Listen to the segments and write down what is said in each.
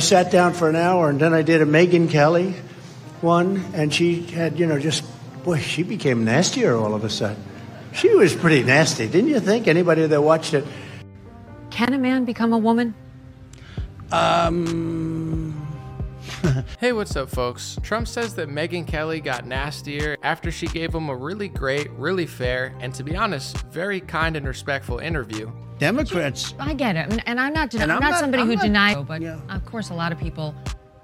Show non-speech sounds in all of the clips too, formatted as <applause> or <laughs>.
I sat down for an hour and then I did a Megyn Kelly one, and she had, you know, just, boy, she became nastier all of a sudden. She was pretty nasty, didn't you think? Anybody that watched it? Can a man become a woman? Um. <laughs> hey, what's up, folks? Trump says that Megyn Kelly got nastier after she gave him a really great, really fair, and to be honest, very kind and respectful interview. Democrats. I get it, and I'm not. And I'm, I'm not, not- somebody I'm who not- denies, oh, but Yeah. of course, a lot of people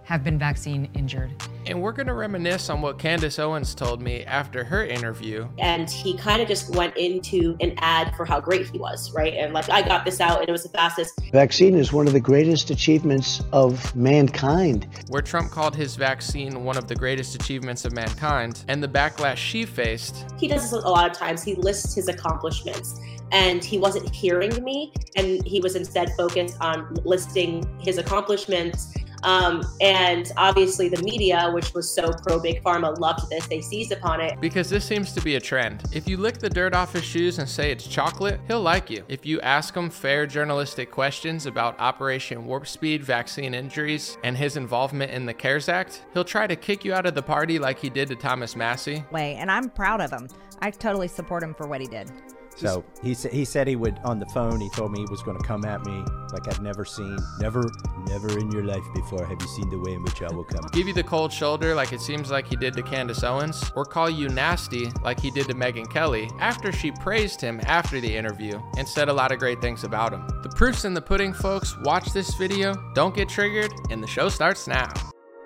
have been vaccine injured. And we're gonna reminisce on what Candace Owens told me after her interview. and he kind of just went into an ad for how great he was, right? And like, I got this out and it was the fastest. Vaccine is one of the greatest achievements of mankind. where Trump called his vaccine one of the greatest achievements of mankind, and the backlash she faced. He does this a lot of times. He lists his accomplishments and he wasn't hearing me and he was instead focused on listing his accomplishments. Um, and obviously, the media, which was so pro big pharma, loved this. They seized upon it. Because this seems to be a trend. If you lick the dirt off his shoes and say it's chocolate, he'll like you. If you ask him fair journalistic questions about Operation Warp Speed, vaccine injuries, and his involvement in the CARES Act, he'll try to kick you out of the party like he did to Thomas Massie. way, and I'm proud of him. I totally support him for what he did. So he said he said he would on the phone. He told me he was going to come at me like I've never seen, never, never in your life before have you seen the way in which I will come. Give you the cold shoulder like it seems like he did to Candace Owens, or call you nasty like he did to Megyn Kelly after she praised him after the interview and said a lot of great things about him. The proof's in the pudding, folks. Watch this video, don't get triggered, and the show starts now.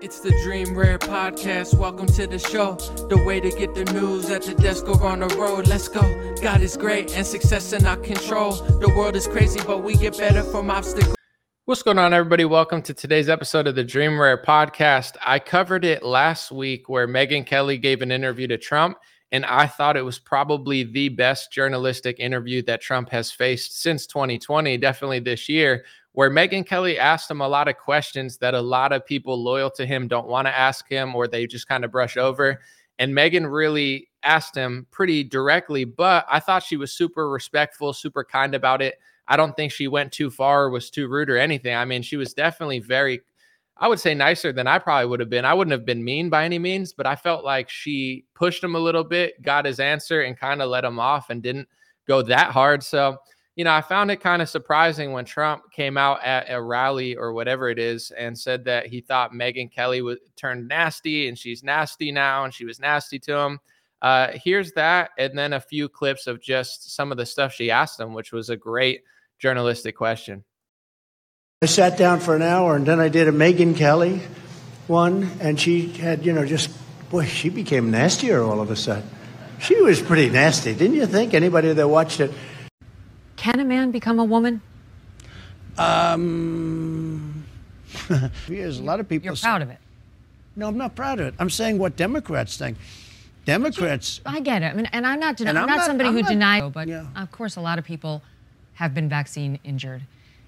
It's the Dream Rare Podcast. Welcome to the show. The way to get the news at the desk or on the road. Let's go. God is great and success in our control. The world is crazy, but we get better from obstacles. What's going on, everybody? Welcome to today's episode of the Dream Rare podcast. I covered it last week where Megyn Kelly gave an interview to Trump, and I thought it was probably the best journalistic interview that Trump has faced since 2020, definitely this year, where Megyn Kelly asked him a lot of questions that a lot of people loyal to him don't want to ask him or they just kind of brush over. And Megyn really asked him pretty directly, but I thought she was super respectful, super kind about it. I don't think she went too far or was too rude or anything. I mean, she was definitely very, I would say, nicer than I probably would have been. I wouldn't have been mean by any means, but I felt like she pushed him a little bit, got his answer, and kind of let him off and didn't go that hard. So, you know, I found it kind of surprising when Trump came out at a rally or whatever it is and said that he thought Megyn Kelly would turn nasty and she's nasty now and she was nasty to him. Uh, here's that, and then a few clips of just some of the stuff she asked him, which was a great journalistic question. I sat down for an hour and then I did a Megyn Kelly one, and she had, you know, just, boy, she became nastier all of a sudden. She was pretty nasty, didn't you think? Anybody that watched it? Can a man become a woman? Um. <laughs> <laughs> There's a lot of people. You're say- proud of it. No, I'm not proud of it. I'm saying what Democrats think. Democrats. I get it, I mean, and I'm not. I'm, I'm not, not- somebody I'm who not- denies, but Yeah. of course, a lot of people have been vaccine injured,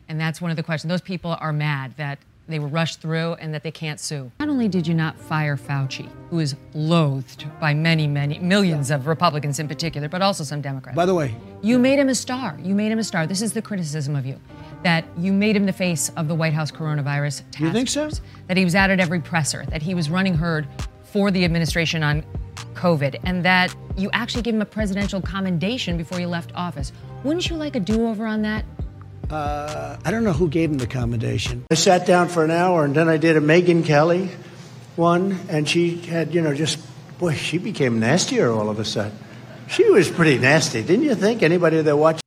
and that's one of the questions. Those people are mad that they were rushed through and that they can't sue. Not only did you not fire Fauci, who is loathed by many, many millions of Republicans in particular, but also some Democrats. By the way, You made him a star. You made him a star. This is the criticism of you. That you made him the face of the White House coronavirus task You think so? force. That he was out at every presser. That he was running herd for the administration on COVID. And that you actually gave him a presidential commendation before you left office. Wouldn't you like a do over on that? Uh, I don't know who gave him the commendation. I sat down for an hour and then I did a Megyn Kelly one, and she had, you know, just, boy, she became nastier all of a sudden. She was pretty nasty, didn't you think? Anybody that watched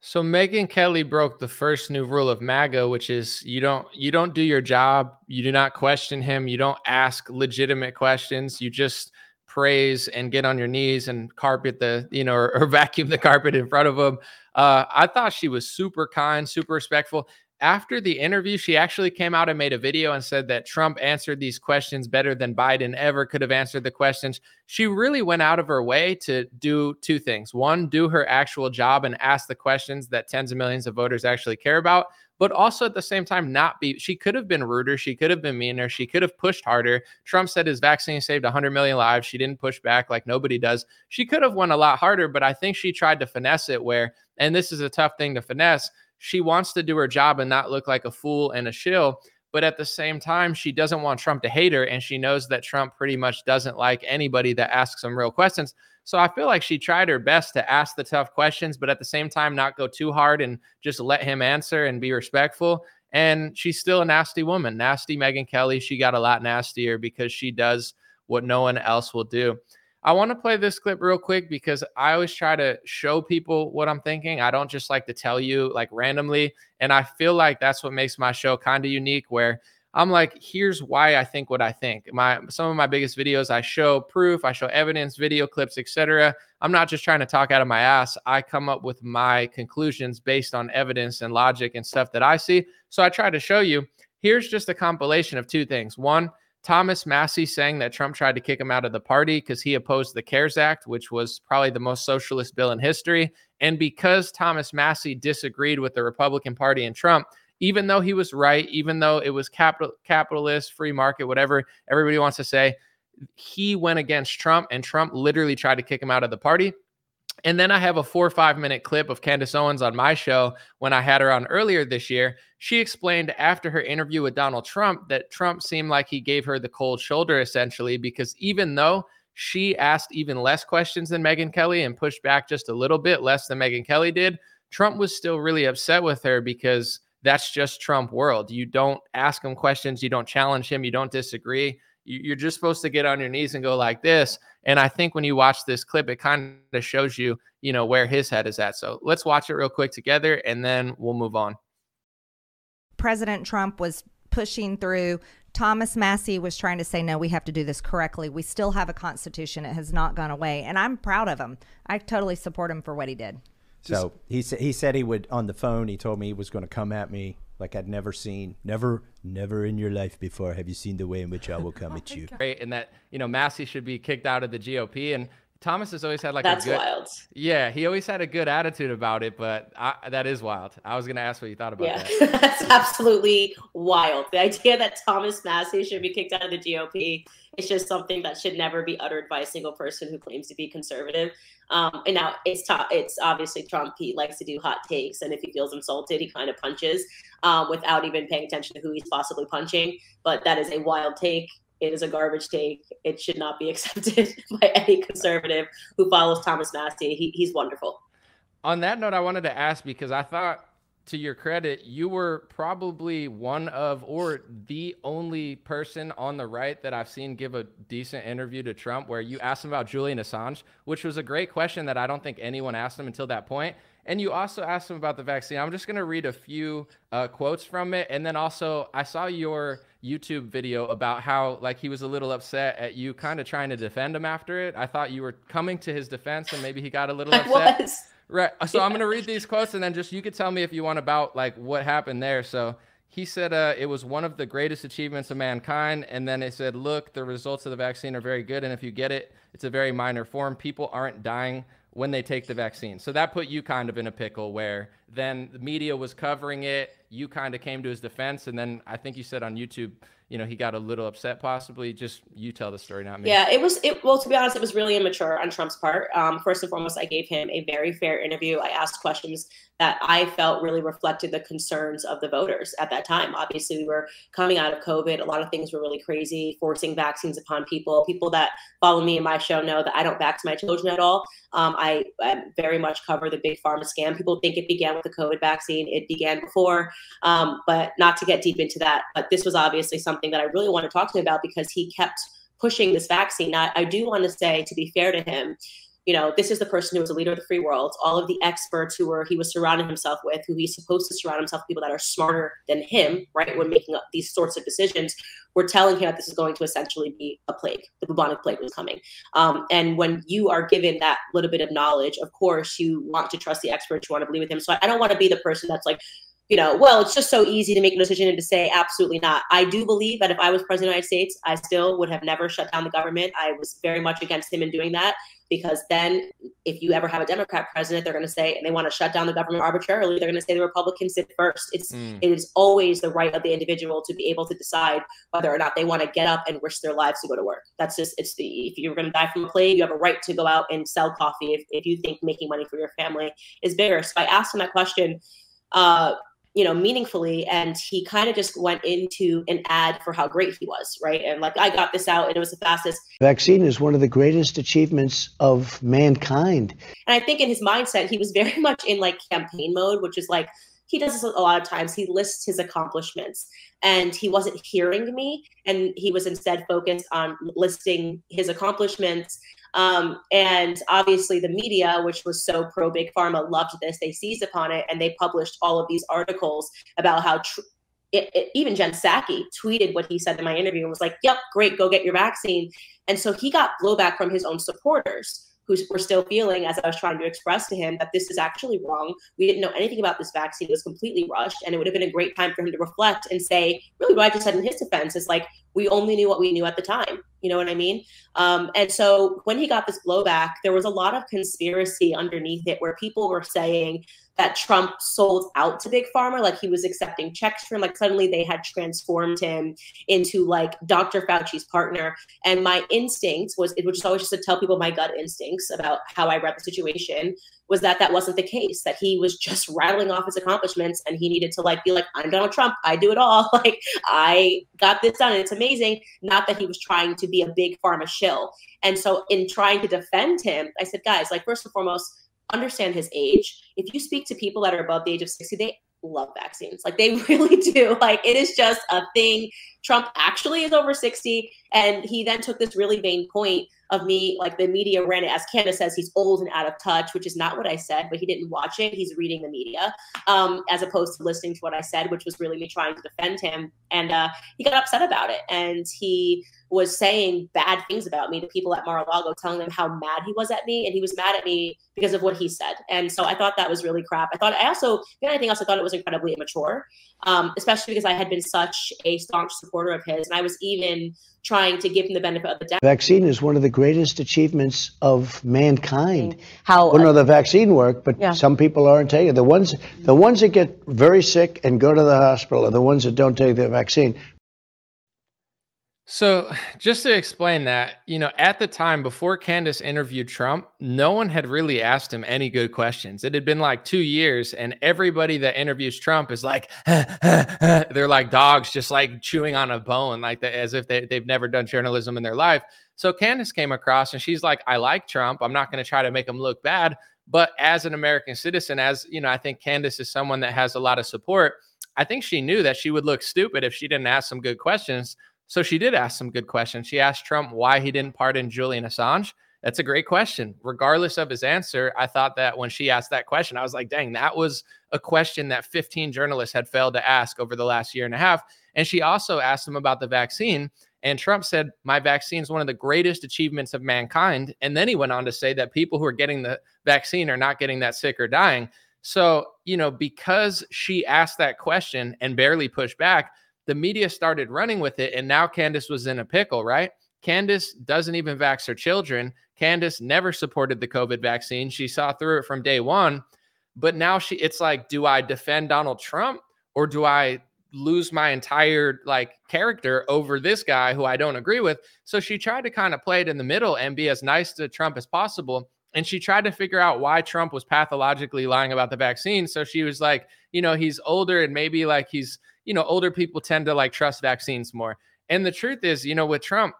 So Megyn Kelly broke the first new rule of MAGA, which is you don't you don't do your job, you do not question him, you don't ask legitimate questions, you just praise and get on your knees and carpet the you know or, or <laughs> vacuum the carpet in front of him. Uh, I thought she was super kind, super respectful. After the interview, she actually came out and made a video and said that Trump answered these questions better than Biden ever could have answered the questions. She really went out of her way to do two things. One, do her actual job and ask the questions that tens of millions of voters actually care about, but also at the same time, not be. She could have been ruder. She could have been meaner. She could have pushed harder. Trump said his vaccine saved 100 million lives. She didn't push back like nobody does. She could have won a lot harder, but I think she tried to finesse it where, and this is a tough thing to finesse she wants to do her job and not look like a fool and a shill. But at the same time, she doesn't want Trump to hate her. And she knows that Trump pretty much doesn't like anybody that asks him real questions. So I feel like she tried her best to ask the tough questions, but at the same time, not go too hard and just let him answer and be respectful. And she's still a nasty woman, nasty Megyn Kelly. She got a lot nastier because she does what no one else will do. I want to play this clip real quick because I always try to show people what I'm thinking. I don't just like to tell you like randomly. And I feel like that's what makes my show kind of unique where I'm like, here's why I think what I think. My some of my biggest videos, I show proof, I show evidence, video clips, etc. I'm not just trying to talk out of my ass. I come up with my conclusions based on evidence and logic and stuff that I see. So I try to show you. Here's just a compilation of two things. One, Thomas Massie saying that Trump tried to kick him out of the party because he opposed the CARES Act, which was probably the most socialist bill in history. And because Thomas Massie disagreed with the Republican Party and Trump, even though he was right, even though it was capital capitalist, free market, whatever everybody wants to say, he went against Trump and Trump literally tried to kick him out of the party. And then I have a four or five minute clip of Candace Owens on my show when I had her on earlier this year. She explained after her interview with Donald Trump that Trump seemed like he gave her the cold shoulder essentially, because even though she asked even less questions than Megyn Kelly and pushed back just a little bit less than Megyn Kelly did, Trump was still really upset with her because that's just Trump world. You don't ask him questions, you don't challenge him, you don't disagree. You're just supposed to get on your knees and go like this. And I think when you watch this clip, it kind of shows you, you know, where his head is at. So let's watch it real quick together and then we'll move on. President Trump was pushing through. Thomas Massie was trying to say, no, we have to do this correctly. We still have a constitution. It has not gone away. And I'm proud of him. I totally support him for what he did. So he said he said he would on the phone. He told me he was going to come at me like I'd never seen, never, never in your life before have you seen the way in which I will come at <laughs> you. Great, and that you know Massie should be kicked out of the GOP, and Thomas has always had like That's a good, wild. Yeah, he always had a good attitude about it, but I, that is wild. I was gonna ask what you thought about Yeah, that. <laughs> that's absolutely wild. The idea that Thomas Massie should be kicked out of the GOP is just something that should never be uttered by a single person who claims to be conservative. Um, and now it's to- it's obviously Trump. He likes to do hot takes, and if he feels insulted, he kind of punches um, without even paying attention to who he's possibly punching. But that is a wild take. It is a garbage take. It should not be <laughs> accepted by any conservative who follows Thomas Massie. He, he's wonderful. On that note, I wanted to ask because I thought, to your credit, you were probably one of or the only person on the right that I've seen give a decent interview to Trump where you asked him about Julian Assange, which was a great question that I don't think anyone asked him until that point. And you also asked him about the vaccine. I'm just going to read a few uh, quotes from it. And then also, I saw your YouTube video about how, like, he was a little upset at you kind of trying to defend him after it. I thought you were coming to his defense and maybe he got a little I upset. was. Right. So I'm going to read these quotes and then just you could tell me if you want about like what happened there. So he said uh, it was one of the greatest achievements of mankind. And then it said, look, the results of the vaccine are very good. And if you get it, it's a very minor form. People aren't dying when they take the vaccine. So that put you kind of in a pickle where then the media was covering it. You kind of came to his defense. And then I think you said on YouTube, you know, he got a little upset possibly. Just you tell the story, not me. Yeah, it was. It well, to be honest, it was really immature on Trump's part. Um, first and foremost, I gave him a very fair interview. I asked questions that I felt really reflected the concerns of the voters at that time. Obviously, we were coming out of COVID. A lot of things were really crazy, forcing vaccines upon people. People that follow me in my show know that I don't vaccine my children at all. Um, I, I, very much cover the big pharma scam. People think it began with the COVID vaccine. It began before, um, but not to get deep into that. But this was obviously something that I really want to talk to him about because he kept pushing this vaccine. Now, I do want to say, to be fair to him, you know, this is the person who was a leader of the free world. All of the experts who were he was surrounding himself with, who he's supposed to surround himself with people that are smarter than him, right? When making up these sorts of decisions, were telling him that this is going to essentially be a plague. The bubonic plague was coming. Um, and when you are given that little bit of knowledge, of course, you want to trust the experts. You want to believe with him. So I don't want to be the person that's like, you know, well, it's just so easy to make a decision and to say absolutely not. I do believe that if I was president of the United States, I still would have never shut down the government. I was very much against him in doing that because then if you ever have a Democrat president, they're going to say, and they want to shut down the government arbitrarily, they're going to say the Republicans did first. It's Mm. it is always the right of the individual to be able to decide whether or not they want to get up and risk their lives to go to work. That's just it's the if you're going to die from a plague, you have a right to go out and sell coffee if, if you think making money for your family is bigger. So I asked him that question. Uh, you know, meaningfully. And he kind of just went into an ad for how great he was, right? And like, I got this out and it was the fastest. Vaccine is one of the greatest achievements of mankind. And I think in his mindset, he was very <laughs> much in like campaign mode, which is like, he does this a lot of times. He lists his accomplishments and he wasn't hearing me. And he was instead focused on listing his accomplishments um, and obviously, the media, which was so pro big pharma, loved this. They seized upon it and they published all of these articles about how. Tr- it, it, even Jen Psaki tweeted what he said in my interview and was like, "Yep, great, go get your vaccine." And so he got blowback from his own supporters who were still feeling, as I was trying to express to him, that this is actually wrong. We didn't know anything about this vaccine. It was completely rushed. And it would have been a great time for him to reflect and say, really, what I just said in his defense is like, we only knew what we knew at the time. You know what I mean? Um, and so when he got this blowback, there was a lot of conspiracy underneath it where people were saying that Trump sold out to Big Pharma, like he was accepting checks from, like suddenly they had transformed him into like Dr. Fauci's partner. And my instinct was, it was always just to tell people my gut instincts about how I read the situation was that that wasn't the case, that he was just rattling off his accomplishments and he needed to like be like, I'm Donald Trump, I do it all. <laughs> Like I got this done. And it's amazing. Not that he was trying to be a big pharma shill. And so in trying to defend him, I said, guys, like first and foremost, understand his age. If you speak to people that are above the age of 60, they love vaccines. Like they <laughs> really do. Like it is just a thing. Trump actually is over 60. And he then took this really vain point of me, like the media ran it as Candace says, he's old and out of touch, which is not what I said, but he didn't watch it. He's reading the media, um, as opposed to listening to what I said, which was really me trying to defend him. And uh, he got upset about it. And he was saying bad things about me to people at Mar-a-Lago, telling them how mad he was at me. And he was mad at me because of what he said. And so I thought that was really crap. I thought, I also, if anything else, I thought it was incredibly immature, um, especially because I had been such a staunch supporter of his. And I was even trying to give him the benefit of the doubt. Vaccine is one of the greatest achievements of mankind. How well, no, the vaccine worked, but Yeah. some people aren't taking it. The ones, the ones that get very sick and go to the hospital are the ones that don't take the vaccine. So, just to explain that, you know, at the time before Candace interviewed Trump, no one had really asked him any good questions. It had been like two years, and everybody that interviews Trump is like, <laughs> they're like dogs, just like chewing on a bone, like that, as if they, they've never done journalism in their life. So, Candace came across and she's like, I like Trump. I'm not going to try to make him look bad. But as an American citizen, as you know, I think Candace is someone that has a lot of support. I think she knew that she would look stupid if she didn't ask some good questions. So she did ask some good questions. She asked Trump why he didn't pardon Julian Assange. That's a great question. Regardless of his answer, I thought that when she asked that question, I was like, dang, that was a question that 15 journalists had failed to ask over the last year and a half. And she also asked him about the vaccine. And Trump said, My vaccine is one of the greatest achievements of mankind. And then he went on to say that people who are getting the vaccine are not getting that sick or dying. So, you know, because she asked that question and barely pushed back, the media started running with it. And now Candace was in a pickle, right? Candace doesn't even vax her children. Candace never supported the COVID vaccine. She saw through it from day one. But now she it's like, do I defend Donald Trump or do I lose my entire like character over this guy who I don't agree with? So she tried to kind of play it in the middle and be as nice to Trump as possible. And she tried to figure out why Trump was pathologically lying about the vaccine. So she was like, you know, he's older and maybe like he's, you know, older people tend to like trust vaccines more. And the truth is, you know, with Trump,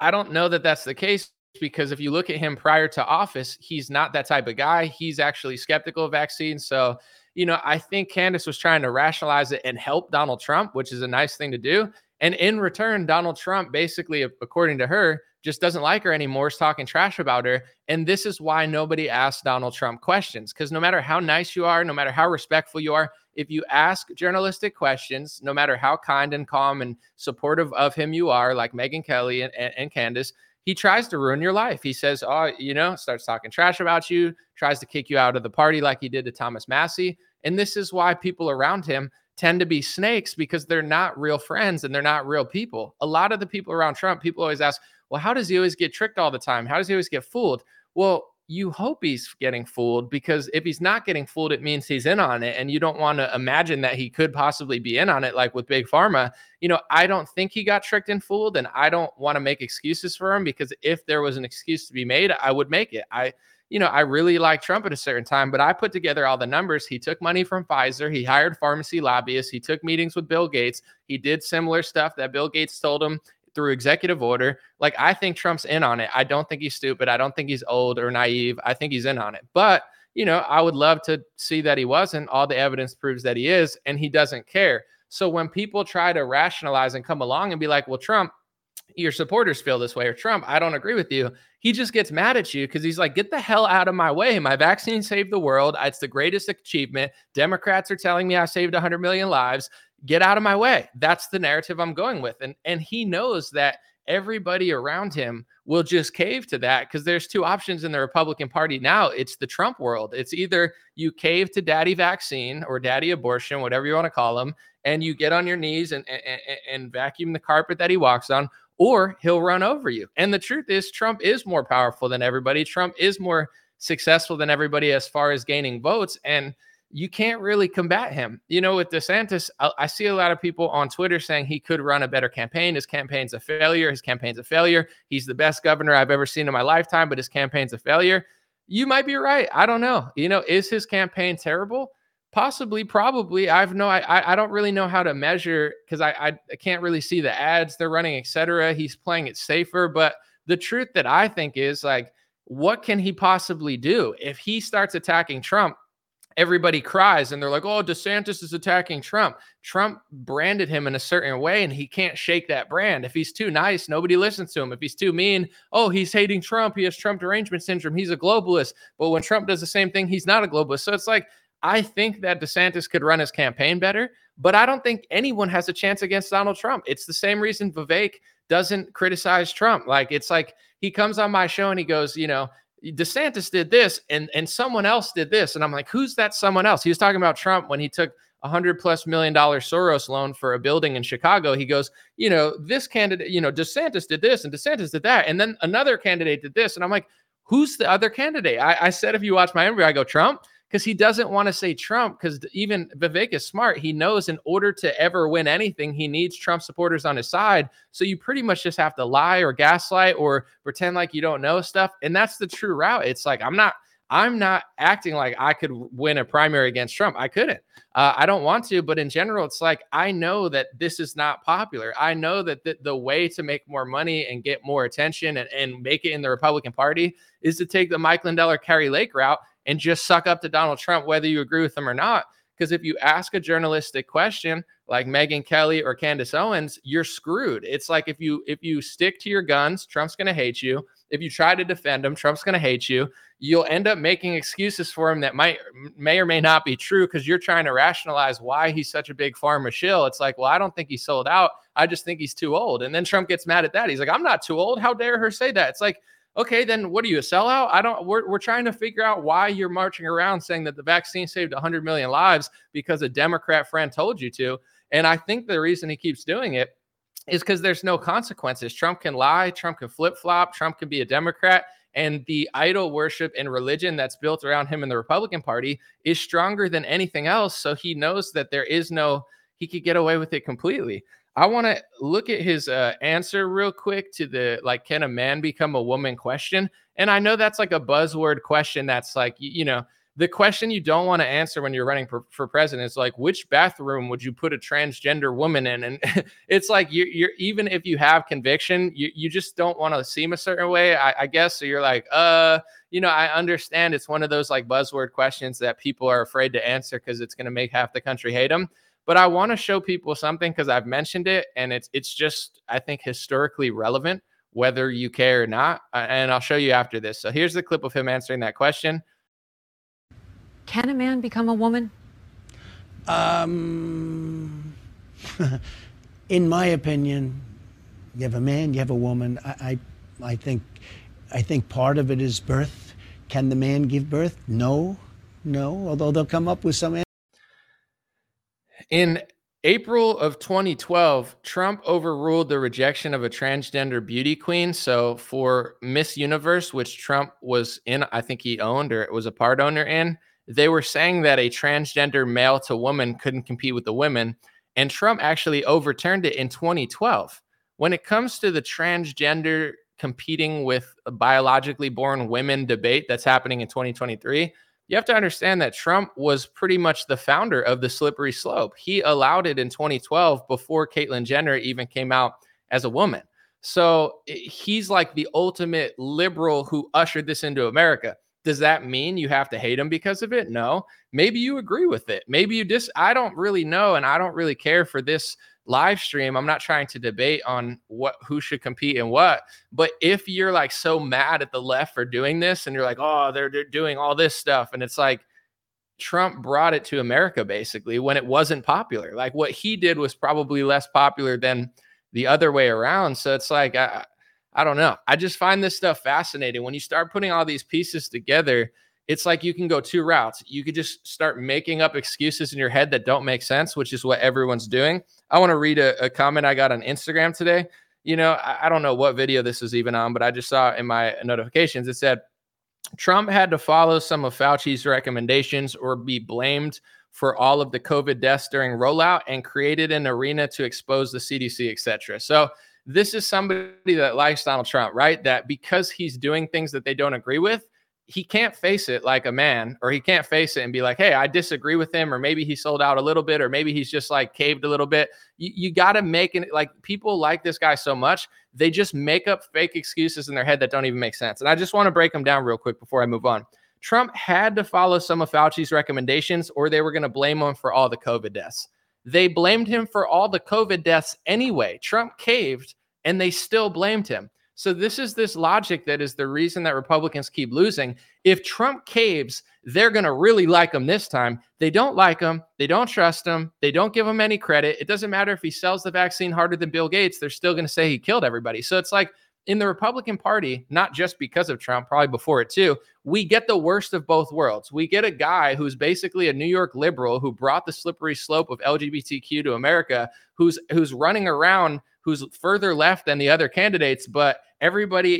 I don't know that that's the case because if you look at him prior to office, he's not that type of guy. He's actually skeptical of vaccines. So, you know, I think Candace was trying to rationalize it and help Donald Trump, which is a nice thing to do. And in return, Donald Trump basically, according to her, just doesn't like her anymore, is talking trash about her. And this is why nobody asks Donald Trump questions. Because no matter how nice you are, no matter how respectful you are, if you ask journalistic questions, no matter how kind and calm and supportive of him you are, like Megyn Kelly and, and, and Candace, he tries to ruin your life. He says, Oh, you know, starts talking trash about you, tries to kick you out of the party like he did to Thomas Massie. And this is why people around him tend to be snakes because they're not real friends and they're not real people. A lot of the people around Trump, people always ask, well, how does he always get tricked all the time? How does he always get fooled? Well, you hope he's getting fooled because if he's not getting fooled, it means he's in on it. And you don't want to imagine that he could possibly be in on it, like with Big Pharma. You know, I don't think he got tricked and fooled. And I don't want to make excuses for him because if there was an excuse to be made, I would make it. I, you know, I really like Trump at a certain time, but I put together all the numbers. He took money from Pfizer, he hired pharmacy lobbyists, he took meetings with Bill Gates, he did similar stuff that Bill Gates told him through executive order. Like, I think Trump's in on it. I don't think he's stupid. I don't think he's old or naive. I think he's in on it. But, you know, I would love to see that he wasn't. All the evidence proves that he is, and he doesn't care. So when people try to rationalize and come along and be like, well, Trump, your supporters feel this way, or Trump, I don't agree with you, he just gets mad at you because he's like, get the hell out of my way. My vaccine saved the world. It's the greatest achievement. Democrats are telling me I saved 100 million lives. Get out of my way. That's the narrative I'm going with. And, and he knows that everybody around him will just cave to that because there's two options in the Republican Party now. It's the Trump world. It's either you cave to daddy vaccine or daddy abortion, whatever you want to call them, and you get on your knees and, and, and vacuum the carpet that he walks on, or he'll run over you. And the truth is, Trump is more powerful than everybody. Trump is more successful than everybody as far as gaining votes. And you can't really combat him. You know, with DeSantis, I, I, see a lot of people on Twitter saying he could run a better campaign. His campaign's a failure. His campaign's a failure. He's the best governor I've ever seen in my lifetime, but his campaign's a failure. You might be right. I don't know. You know, is his campaign terrible? Possibly, probably. I've no, I, I don't really know how to measure because I, I, I can't really see the ads they're running, etc. He's playing it safer, but the truth that I think is like, what can he possibly do if he starts attacking Trump? Everybody cries and they're like, oh, DeSantis is attacking Trump. Trump branded him in a certain way and he can't shake that brand. If he's too nice, nobody listens to him. If he's too mean, oh, he's hating Trump. He has Trump derangement syndrome. He's a globalist. But when Trump does the same thing, he's not a globalist. So it's like, I think that DeSantis could run his campaign better, but I don't think anyone has a chance against Donald Trump. It's the same reason Vivek doesn't criticize Trump. Like, it's like he comes on my show and he goes, you know, DeSantis did this and and someone else did this. And I'm like, who's that someone else? He was talking about Trump when he took a hundred plus million dollar Soros loan for a building in Chicago. He goes, you know, this candidate, you know, DeSantis did this and DeSantis did that. And then another candidate did this. And I'm like, who's the other candidate? I, I said, if you watch my interview, I go, Trump because he doesn't want to say Trump because even Vivek is smart. He knows in order to ever win anything, he needs Trump supporters on his side. So you pretty much just have to lie or gaslight or pretend like you don't know stuff. And that's the true route. It's like, I'm not. I'm not acting like I could win a primary against Trump. I couldn't. Uh, I don't want to, but in general, it's like I know that this is not popular. I know that the, the way to make more money and get more attention and, and make it in the Republican Party is to take the Mike Lindell or Kari Lake route and just suck up to Donald Trump, whether you agree with him or not. Because if you ask a journalistic question like Megyn Kelly or Candace Owens, you're screwed. It's like if you if you stick to your guns, Trump's to hate you. If you try to defend him, Trump's to hate you. You'll end up making excuses for him that might may or may not be true because you're trying to rationalize why he's such a big pharma shill. It's like, well, I don't think he sold out. I just think he's too old. And then Trump gets mad at that. He's like, I'm not too old. How dare her say that? It's like okay, then what are you, a sellout? I don't, we're, we're trying to figure out why you're marching around saying that the vaccine saved 100 million lives because a Democrat friend told you to. And I think the reason he keeps doing it is because there's no consequences. Trump can lie, Trump can flip flop, Trump can be a Democrat. And the idol worship and religion that's built around him in the Republican Party is stronger than anything else. So he knows that there is no, he could get away with it completely. I want to look at his uh, answer real quick to the like, can a man become a woman question? And I know that's like a buzzword question. That's like, you, you know, the question you don't want to answer when you're running for, for, president is like, which bathroom would you put a transgender woman in? And <laughs> it's like, you're, you're even if you have conviction, you, you just don't want to seem a certain way, I, I guess. So you're like, uh, you know, I understand it's one of those like buzzword questions that people are afraid to answer because it's going to make half the country hate them but I want to show people something because I've mentioned it and it's it's just I think historically relevant whether you care or not and I'll show you after this. So here's the clip of him answering that question. Can a man become a woman? Um <laughs> in my opinion, you have a man, you have a woman. I, I I think I think part of it is birth. Can the man give birth? No. No, although they'll come up with some in April of 2012, Trump overruled the rejection of a transgender beauty queen. So for Miss Universe, which Trump was in, I think he owned or it was a part owner in, they were saying that a transgender male to woman couldn't compete with the women. And Trump actually overturned it in 2012. When it comes to the transgender competing with biologically born women debate that's happening in 2023 you have to understand that Trump was pretty much the founder of the slippery slope. He allowed it in 2012 before Caitlyn Jenner even came out as a woman. So eh, he's like the ultimate liberal who ushered this into America. Does that mean you have to hate him because of it? No. Maybe you agree with it. Maybe you dis I don't really know and I don't really care for this live stream i'm not trying to debate on what who should compete and what but if you're like so mad at the left for doing this and you're like oh they're, they're doing all this stuff and it's like trump brought it to america basically when it wasn't popular. Like what he did was probably less popular than the other way around so it's like i i don't know. I just find this stuff fascinating. When you start putting all these pieces together it's like you can go two routes. You could just start making up excuses in your head that don't make sense, which is what everyone's doing. I want to read a, a, comment I got on Instagram today. You know, I, I don't know what video this was even on, but I just saw in my notifications it said Trump had to follow some of Fauci's recommendations or be blamed for all of the COVID deaths during rollout and created an arena to expose the CDC, etc. So this is somebody that likes Donald Trump, right? That because he's doing things that they don't agree with, he can't face it like a man, or he can't face it and be like, hey, I disagree with him, or maybe he sold out a little bit, or maybe he's just like caved a little bit. You, you got to make it like people like this guy so much, they just make up fake excuses in their head that don't even make sense. And I just want to break them down real quick before I move on. Trump had to follow some of Fauci's recommendations, or they were going to blame him for all the COVID deaths. They blamed him for all the COVID deaths anyway. Trump caved and they still blamed him. So this is this logic that is the reason that Republicans keep losing. If Trump caves, they're going to really like him this time. They don't like him. They don't trust him. They don't give him any credit. It doesn't matter if he sells the vaccine harder than Bill Gates. They're still going to say he killed everybody. So it's like in the Republican Party, not just because of Trump, probably before it too, we get the worst of both worlds. We get a guy who's basically a New York liberal who brought the slippery slope of LGBTQ to America, who's who's running around, who's further left than the other candidates, but everybody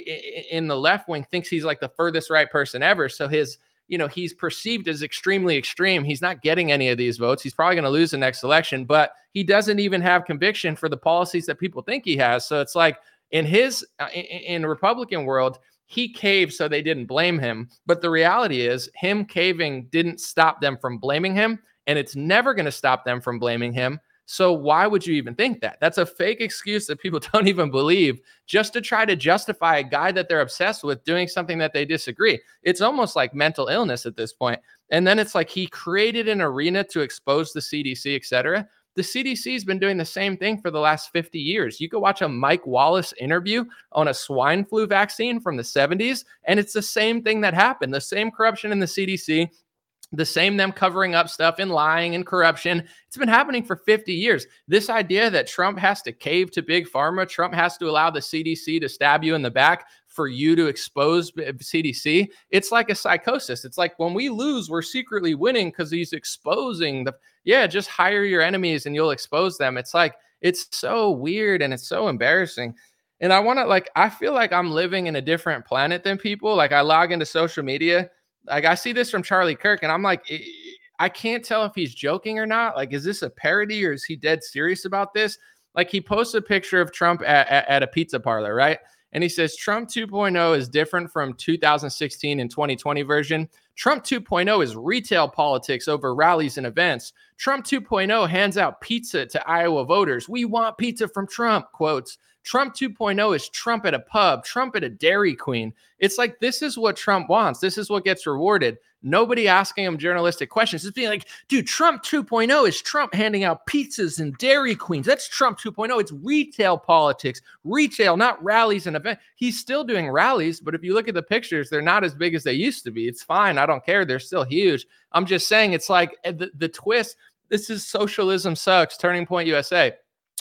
in the left wing thinks he's like the furthest right person ever. So his, you know, he's perceived as extremely extreme. He's not getting any of these votes. He's probably going to lose the next election, but he doesn't even have conviction for the policies that people think he has. So it's like in his uh, in Republican world, he caved so they didn't blame him. But the reality is, him caving didn't stop them from blaming him, and it's never going to stop them from blaming him so why would you even think that? That's a fake excuse that people <laughs> don't even believe just to try to justify a guy that they're obsessed with doing something that they disagree. It's almost like mental illness at this point. And then it's like he created an arena to expose the CDC, et cetera. The CDC has been doing the same thing for the last 50 years. You go watch a Mike Wallace interview on a swine flu vaccine from the 70s, and it's the same thing that happened. The same corruption in the CDC, the same them covering up stuff and lying and corruption. It's been happening for 50 years. This idea that Trump has to cave to big pharma, Trump has to allow the CDC to stab you in the back for you to expose CDC, it's like a psychosis. It's like when we lose, we're secretly winning because he's exposing the, yeah, just hire your enemies and you'll expose them. It's like, it's so weird and it's so embarrassing. And I want to, like, I feel like I'm living in a different planet than people. Like, I log into social media like I see this from Charlie Kirk, and I'm like, I can't tell if he's joking or not. Like, is this a parody or is he dead serious about this? Like, he posts a picture of Trump at, at, at a pizza parlor, right? And he says Trump 2.0 is different from 2016 and 2020 version. Trump 2.0 is retail politics over rallies and events. Trump 2.0 hands out pizza to Iowa voters. We want pizza from Trump, quotes. Trump 2.0 is Trump at a pub, Trump at a Dairy Queen. It's like this is what Trump wants. This is what gets rewarded. Nobody asking him journalistic questions. It's being like, dude, Trump 2.0 is Trump handing out pizzas and Dairy Queens. That's Trump 2.0. It's retail politics, retail, not rallies and events. He's still doing rallies, but if you look at the pictures, they're not as big as they used to be. It's fine. I don't care. They're still huge. I'm just saying it's like eh, the, the twist. This is socialism sucks. Turning Point USA.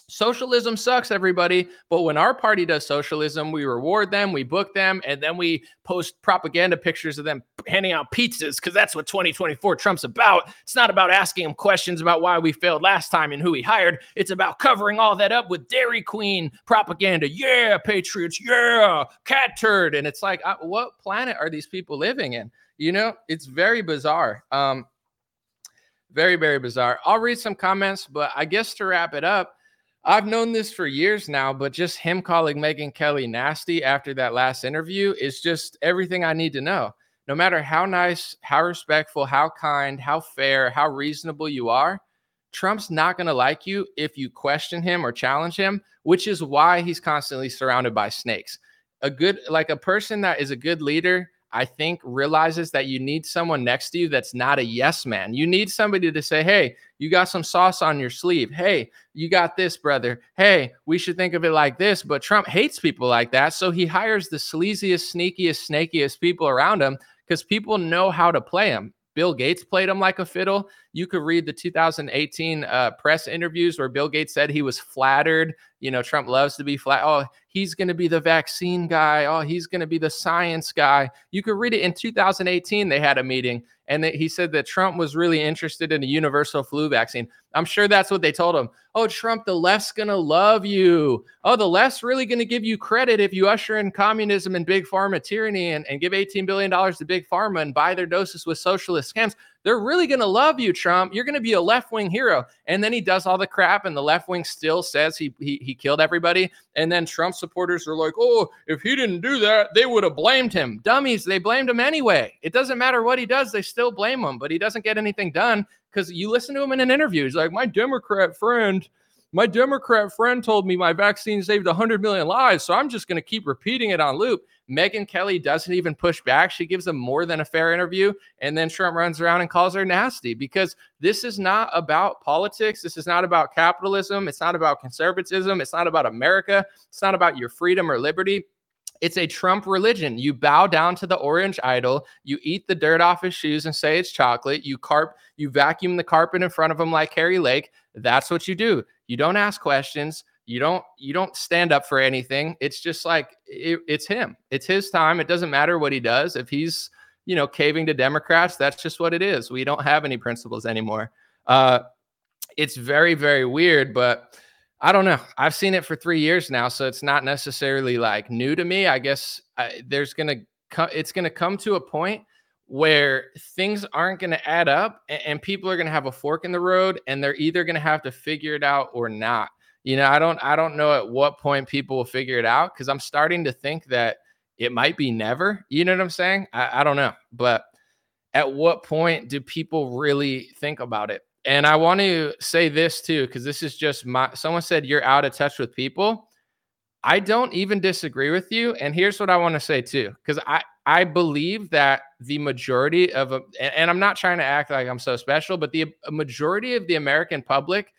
Socialism sucks, everybody. But when our party does socialism, we reward them, we book them, and then we post propaganda pictures of them handing out pizzas because that's what 2024 Trump's about. It's not about asking him questions about why we failed last time and who he hired. It's about covering all that up with Dairy Queen propaganda. Yeah, Patriots. Yeah, cat turd. And it's like, uh, what planet are these people living in? You know, it's very bizarre. Um, very, very bizarre. I'll read some comments, but I guess to wrap it up, I've known this for years now, but just him calling Megyn Kelly nasty after that last interview is just everything I need to know. No matter how nice, how respectful, how kind, how fair, how reasonable you are, Trump's not going to like you if you question him or challenge him, which is why he's constantly surrounded by snakes. A good, like a person that is a good leader I think, realizes that you need someone next to you that's not a yes man. You need somebody to say, Hey, you got some sauce on your sleeve. Hey, you got this, brother. Hey, we should think of it like this. But Trump hates people like that. So he hires the sleaziest, sneakiest, snakiest people around him because people know how to play him. Bill Gates played him like a fiddle. You could read the 2018 uh, press interviews where Bill Gates said he was flattered. You know, Trump loves to be flat. Oh, he's going to be the vaccine guy. Oh, he's going to be the science guy. You could read it in 2018. They had a meeting and he said that Trump was really interested in a universal flu vaccine. I'm sure that's what they told him. Oh, Trump, the left's going to love you. Oh, the left's really going to give you credit if you usher in communism and big pharma tyranny and, and give $18 billion to big pharma and buy their doses with socialist scams. They're really going to love you, Trump. You're going to be a left wing hero. And then he does all the crap, and the left wing still says he, he, he killed everybody. And then Trump supporters are like, oh, if he didn't do that, they would have blamed him. Dummies, they blamed him anyway. It doesn't matter what he does, they still blame him, but he doesn't get anything done because you listen to him in an interview. He's like, my Democrat friend my Democrat friend told me my vaccine saved 100 million lives, so I'm just going to keep repeating it on loop. Megyn Kelly doesn't even push back. She gives a more than a fair interview. And then Trump runs around and calls her nasty because this is not about politics. This is not about capitalism. It's not about conservatism. It's not about America. It's not about your freedom or liberty. It's a Trump religion. You bow down to the orange idol. You eat the dirt off his shoes and say it's chocolate. You carp, you vacuum the carpet in front of him like Kari Lake. That's what you do. You don't ask questions. You don't you don't stand up for anything. It's just like it, it's him. It's his time. It doesn't matter what he does. If he's you know caving to Democrats, that's just what it is. We don't have any principles anymore. Uh, it's very very weird, but I don't know. I've seen it for three years now, so it's not necessarily like new to me. I guess I, there's gonna come. It's gonna come to a point where things aren't going to add up and, and, people are going to have a fork in the road and they're either going to have to figure it out or not you know i don't i don't know at what point people will figure it out because i'm starting to think that it might be never you know what i'm saying I, I don't know but at what point do people really think about it and i want to say this too because this is just my someone said you're out of touch with people I don't even disagree with you. And here's what I want to say too, because I, I believe that the majority of, and, and I'm not trying to act like I'm so special, but the majority of the American public,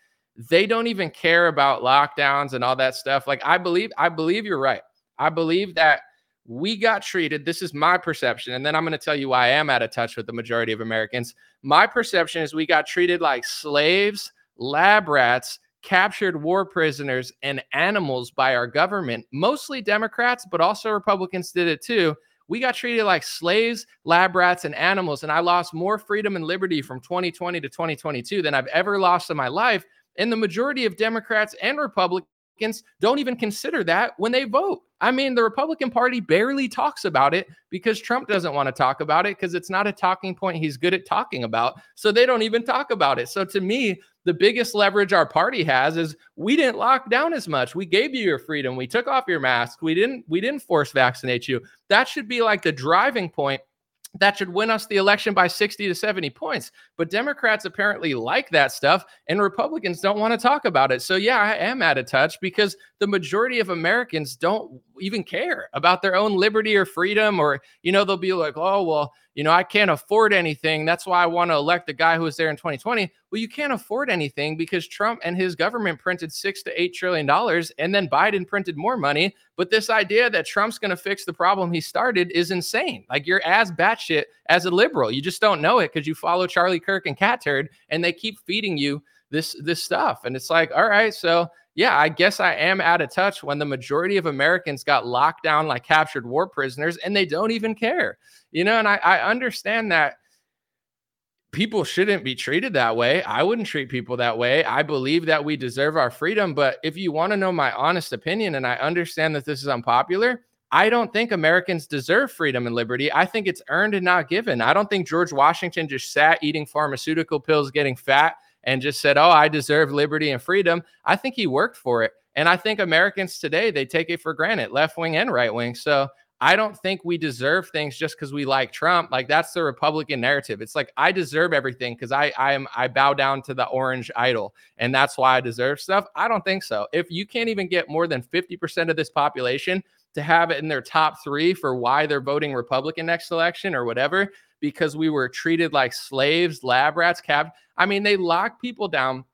they don't even care about lockdowns and all that stuff. Like I believe, I believe you're right. I believe that we got treated. This is my perception. And then I'm going to tell you why I am out of touch with the majority of Americans. My perception is we got treated like slaves, lab rats, captured war prisoners and animals by our government. Mostly Democrats, but also Republicans did it too. We got treated like slaves, lab rats, and animals. And I lost more freedom and liberty from 2020 to 2022 than I've ever lost in my life. And the majority of Democrats and Republicans don't even consider that when they vote. I mean, the Republican Party barely talks about it because Trump doesn't want to talk about it because it's not a talking point he's good at talking about. So they don't even talk about it. So to me, the biggest leverage our party has is we didn't lock down as much. We gave you your freedom. We took off your mask. We didn't we didn't force vaccinate you. That should be like the driving point that should win us the election by 60 to 70 points. But Democrats apparently like that stuff, and Republicans don't want to talk about it. So, yeah, I am out of touch because the majority of Americans don't even care about their own liberty or freedom, or, you know, they'll be like, oh, well, you know, I can't afford anything. That's why I want to elect the guy who was there in 2020. Well, you can't afford anything because Trump and his government printed six to eight trillion dollars, and then Biden printed more money. But this idea that Trump's going to fix the problem he started is insane. Like you're as batshit as a liberal. You just don't know it because you follow Charlie Kirk and Cat Turd, and they keep feeding you this this stuff. And it's like, all right, so yeah, I guess I am out of touch when the majority of Americans got locked down like captured war prisoners and they don't even care. You know, and I, I understand that people shouldn't be treated that way. I wouldn't treat people that way. I believe that we deserve our freedom. But if you want to know my honest opinion, and I understand that this is unpopular, I don't think Americans deserve freedom and liberty. I think it's earned and not given. I don't think George Washington just sat eating pharmaceutical pills, getting fat, and just said, "Oh, I deserve liberty and freedom." I think he worked for it. And I think Americans today, they take it for granted, left wing and right wing. So I don't think we deserve things just because we like Trump. Like that's the Republican narrative. It's like I deserve everything because I I am I bow down to the orange idol and that's why I deserve stuff. I don't think so. If you can't even get more than 50% of this population to have it in their top three for why they're voting Republican next election or whatever, because we were treated like slaves, lab rats, cab. I mean, they lock people down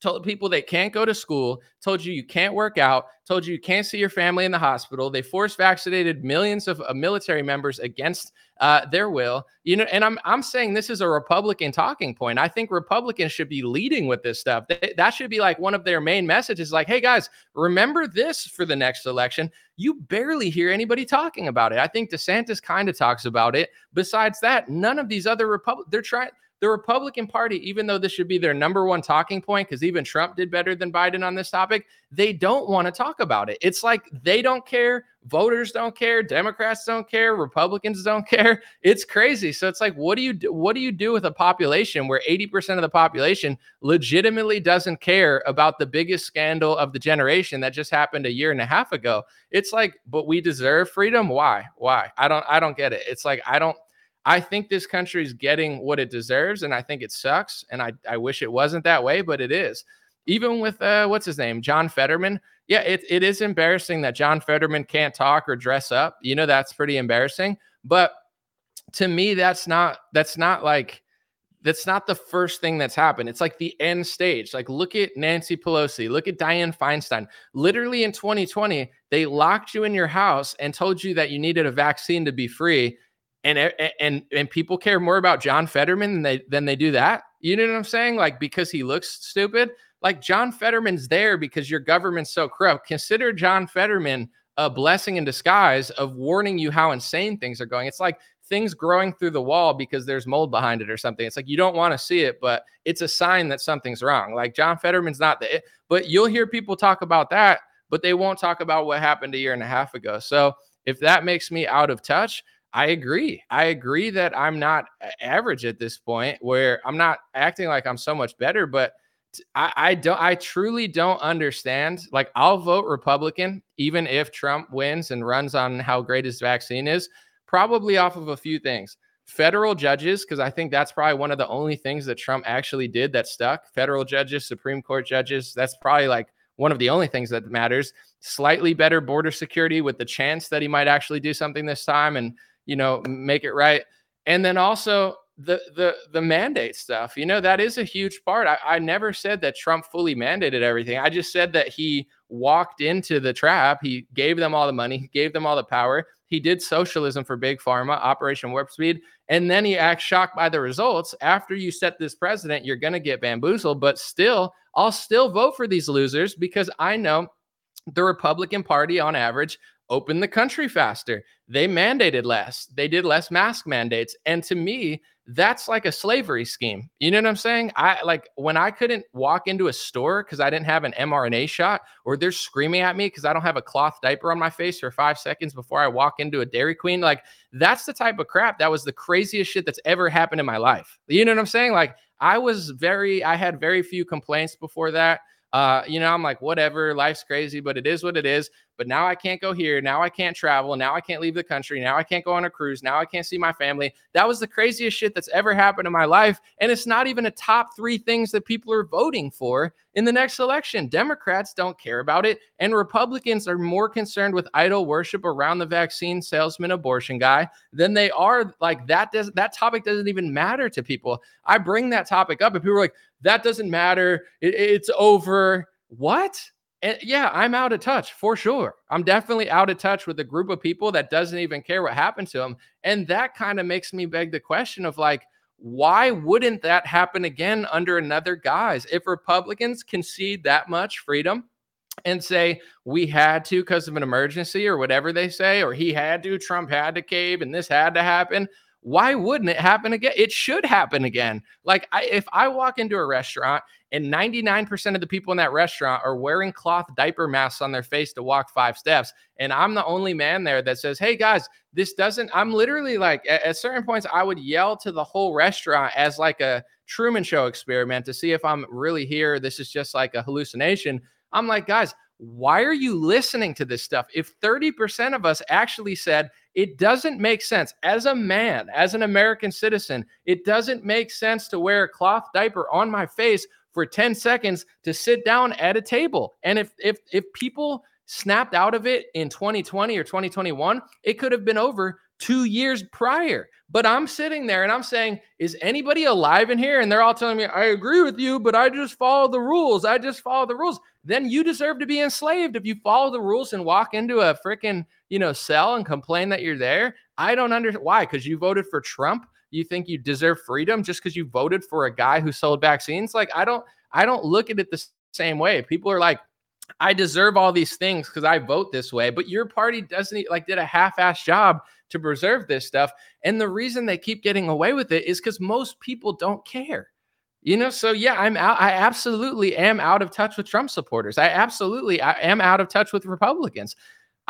told people they can't go to school, told you you can't work out, told you you can't see your family in the hospital. They force vaccinated millions of uh, military members against uh, their will. You know, and I'm I'm saying this is a Republican talking point. I think Republicans should be leading with this stuff. They, that should be like one of their main messages. Like, hey guys, remember this for the next election. You barely hear anybody talking about it. I think DeSantis kind of talks about it. Besides that, none of these other Republic they're trying the Republican Party, even though this should be their number one talking point, because even Trump did better than Biden on this topic, they don't want to talk about it. It's like they don't care. Voters don't care. Democrats don't care. Republicans don't <laughs> care. It's crazy. So it's like, what do you do? What do you do with a population where 80% of the population legitimately doesn't care about the biggest scandal of the generation that just happened a year and a half ago? It's like, but we deserve freedom. Why? Why? I don't. I don't get it. It's like I don't. I think this country is getting what it deserves, and I think it sucks. And I, I wish it wasn't that way, but it is. Even with uh, what's his name, John Fetterman. Yeah, it, it is embarrassing that John Fetterman can't talk or dress up. You know, that's pretty embarrassing. But to me, that's not that's not like that's not the first thing that's happened. It's like the end stage. Like, look at Nancy Pelosi, look at Dianne Feinstein. Literally in 2020, they locked you in your house and told you that you needed a vaccine to be free and and and people care more about John Fetterman than they than they do that. You know what I'm saying? Like because he looks stupid. Like John Fetterman's there because your government's so corrupt. Consider John Fetterman a blessing in disguise of warning you how insane things are going. It's like things growing through the wall because there's mold behind it or something. It's like you don't want to see it, but it's a sign that something's wrong. Like John Fetterman's not the but you'll hear people talk about that, but they won't talk about what happened a year and a half ago. So if that makes me out of touch, I agree. I agree that I'm not average at this point where I'm not acting like I'm so much better, but I, I don't I truly don't understand. Like I'll vote Republican even if Trump wins and runs on how great his vaccine is, probably off of a few things. Federal judges, because I think that's probably one of the only things that Trump actually did that stuck. Federal judges, Supreme Court judges, that's probably like one of the only things that matters. Slightly better border security with the chance that he might actually do something this time and you know, make it right. And then also the the the mandate stuff. You know, that is a huge part. I, I never said that Trump fully mandated everything. I just said that he walked into the trap. He gave them all the money, he gave them all the power. He did socialism for big pharma, Operation Warp Speed, and then he acts shocked by the results. After you set this president, you're going to get bamboozled. But still, I'll still vote for these losers because I know the Republican Party, on average, open the country faster. They mandated less. They did less mask mandates. And to me, that's like a slavery scheme. You know what I'm saying? I like when I couldn't walk into a store because I didn't have an mRNA shot, or they're screaming at me because I don't have a cloth diaper on my face for five seconds before I walk into a Dairy Queen. Like that's the type of crap that was the craziest shit that's ever happened in my life. You know what I'm saying? Like I was very, I had very few complaints before that. Uh, you know, I'm like, whatever, life's crazy, but it is what it is but now I can't go here. Now I can't travel. Now I can't leave the country. Now I can't go on a cruise. Now I can't see my family. That was the craziest shit that's ever happened in my life. And it's not even a top three things that people are voting for in the next election. Democrats don't care about it. And Republicans are more concerned with idol worship around the vaccine salesman abortion guy than they are like that does that topic doesn't even matter to people. I bring that topic up and people are like, that doesn't matter. It, it's over. What? And yeah, I'm out of touch for sure. I'm definitely out of touch with a group of people that doesn't even care what happened to them. And that kind of makes me beg the question of like, why wouldn't that happen again under another guise? If Republicans concede that much freedom and say we had to because of an emergency or whatever they say, or he had to, Trump had to cave and this had to happen, why wouldn't it happen again? It should happen again. Like I, if I walk into a restaurant and 99% of the people in that restaurant are wearing cloth diaper masks on their face to walk five steps, and I'm the only man there that says, "Hey guys, this doesn't." I'm literally like at, at certain points I would yell to the whole restaurant as like a Truman Show experiment to see if I'm really here. This is just like a hallucination. I'm like, guys, why are you listening to this stuff? If 30% of us actually said it doesn't make sense as a man, as an American citizen, it doesn't make sense to wear a cloth diaper on my face for 10 seconds to sit down at a table. And if if if people snapped out of it in 2020 or 2021, it could have been over 2 years prior. But I'm sitting there and I'm saying, is anybody alive in here? And they're all telling me, I agree with you, but I just follow the rules. I just follow the rules. Then you deserve to be enslaved if you follow the rules and walk into a freaking, you know, cell and complain that you're there. I don't understand why, because you voted for Trump. You think you deserve freedom just because you voted for a guy who sold vaccines? Like, I don't, I don't look at it the same way. People are like, I deserve all these things because I vote this way, but your party doesn't like did a half-ass job to preserve this stuff. And the reason they keep getting away with it is because most people don't care. You know, so yeah, I'm out. I absolutely am out of touch with Trump supporters. I absolutely I am out of touch with Republicans.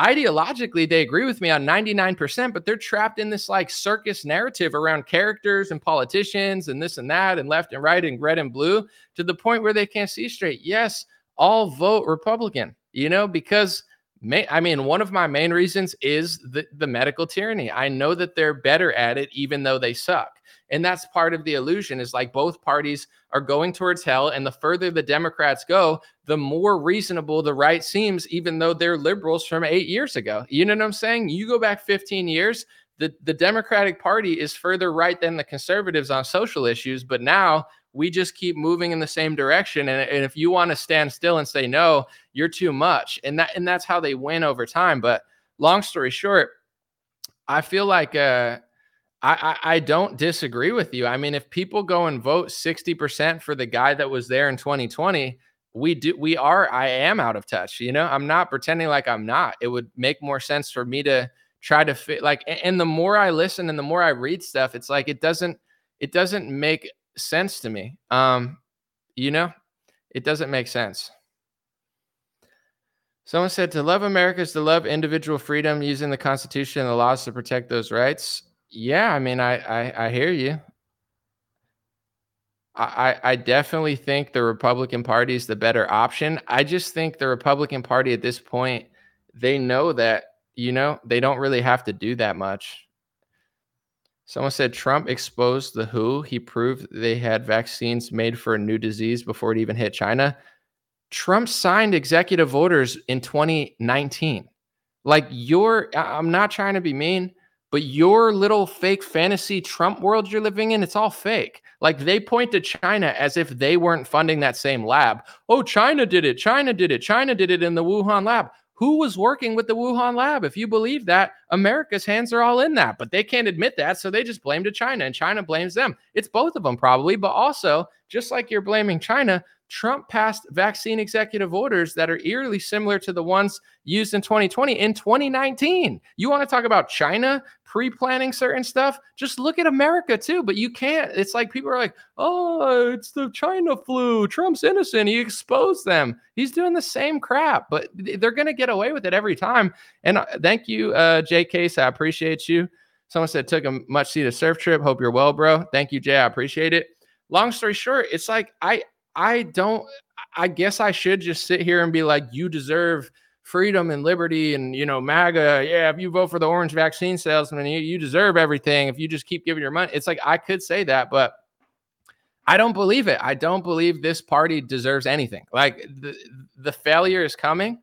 Ideologically, they agree with me on 99%, but they're trapped in this like circus narrative around characters and politicians and this and that and left and right and red and blue to the point where they can't see straight. Yes, all vote Republican, you know, because may, I mean, one of my main reasons is the, the medical tyranny. I know that they're better at it, even though they suck. And that's part of the illusion is like both parties are going towards hell. And the further the Democrats go, the more reasonable the right seems, even though they're liberals from eight years ago. You know what I'm saying? You go back 15 years, the, the Democratic Party is further right than the conservatives on social issues. But now we just keep moving in the same direction. And, and if you want to stand still and say no, you're too much. And that and that's how they win over time. But long story short, I feel like uh I, I, I don't disagree with you. I mean, if people go and vote 60% for the guy that was there in 2020, we do we are I am out of touch. You know, I'm not pretending like I'm not. It would make more sense for me to try to fit like and the more I listen and the more I read stuff, it's like it doesn't it doesn't make sense to me. Um, you know, it doesn't make sense. Someone said to love America is to love individual freedom using the Constitution and the laws to protect those rights. Yeah, I mean, I I, I hear you. I, I definitely think the Republican Party is the better option. I just think the Republican Party at this point, they know that, you know, they don't really have to do that much. Someone said Trump exposed the WHO. He proved they had vaccines made for a new disease before it even hit China. Trump signed executive orders in 2019. Like your, I'm not trying to be mean, but your little fake fantasy Trump world you're living in, it's all fake. Like they point to China as if they weren't funding that same lab. Oh, China did it. China did it. China did it in the Wuhan lab who was working with the Wuhan lab? If you believe that, America's hands are all in that, but they can't admit that. So they just blame it China and China blames them. It's both of them, probably. But also, just like you're blaming China, Trump passed vaccine executive orders that are eerily similar to the ones used in 2020 in 2019. You want to talk about China pre planning certain stuff? Just look at America too, but you can't. It's like people are like, oh, it's the China flu. Trump's innocent. He exposed them. He's doing the same crap, but they're going to get away with it every time. And uh, thank you, uh, Jay Case. I appreciate you. Someone said, took a much needed surf trip. Hope you're well, bro. Thank you, Jay. I appreciate it long story short, it's like I I don't, I guess I should just sit here and be like, you deserve freedom and liberty and, you know, MAGA. Yeah, if you vote for the orange vaccine salesman, you, you deserve everything. If you just keep giving your money, it's like I could say that, but I don't believe it. I don't believe this party deserves anything. Like the, the failure is coming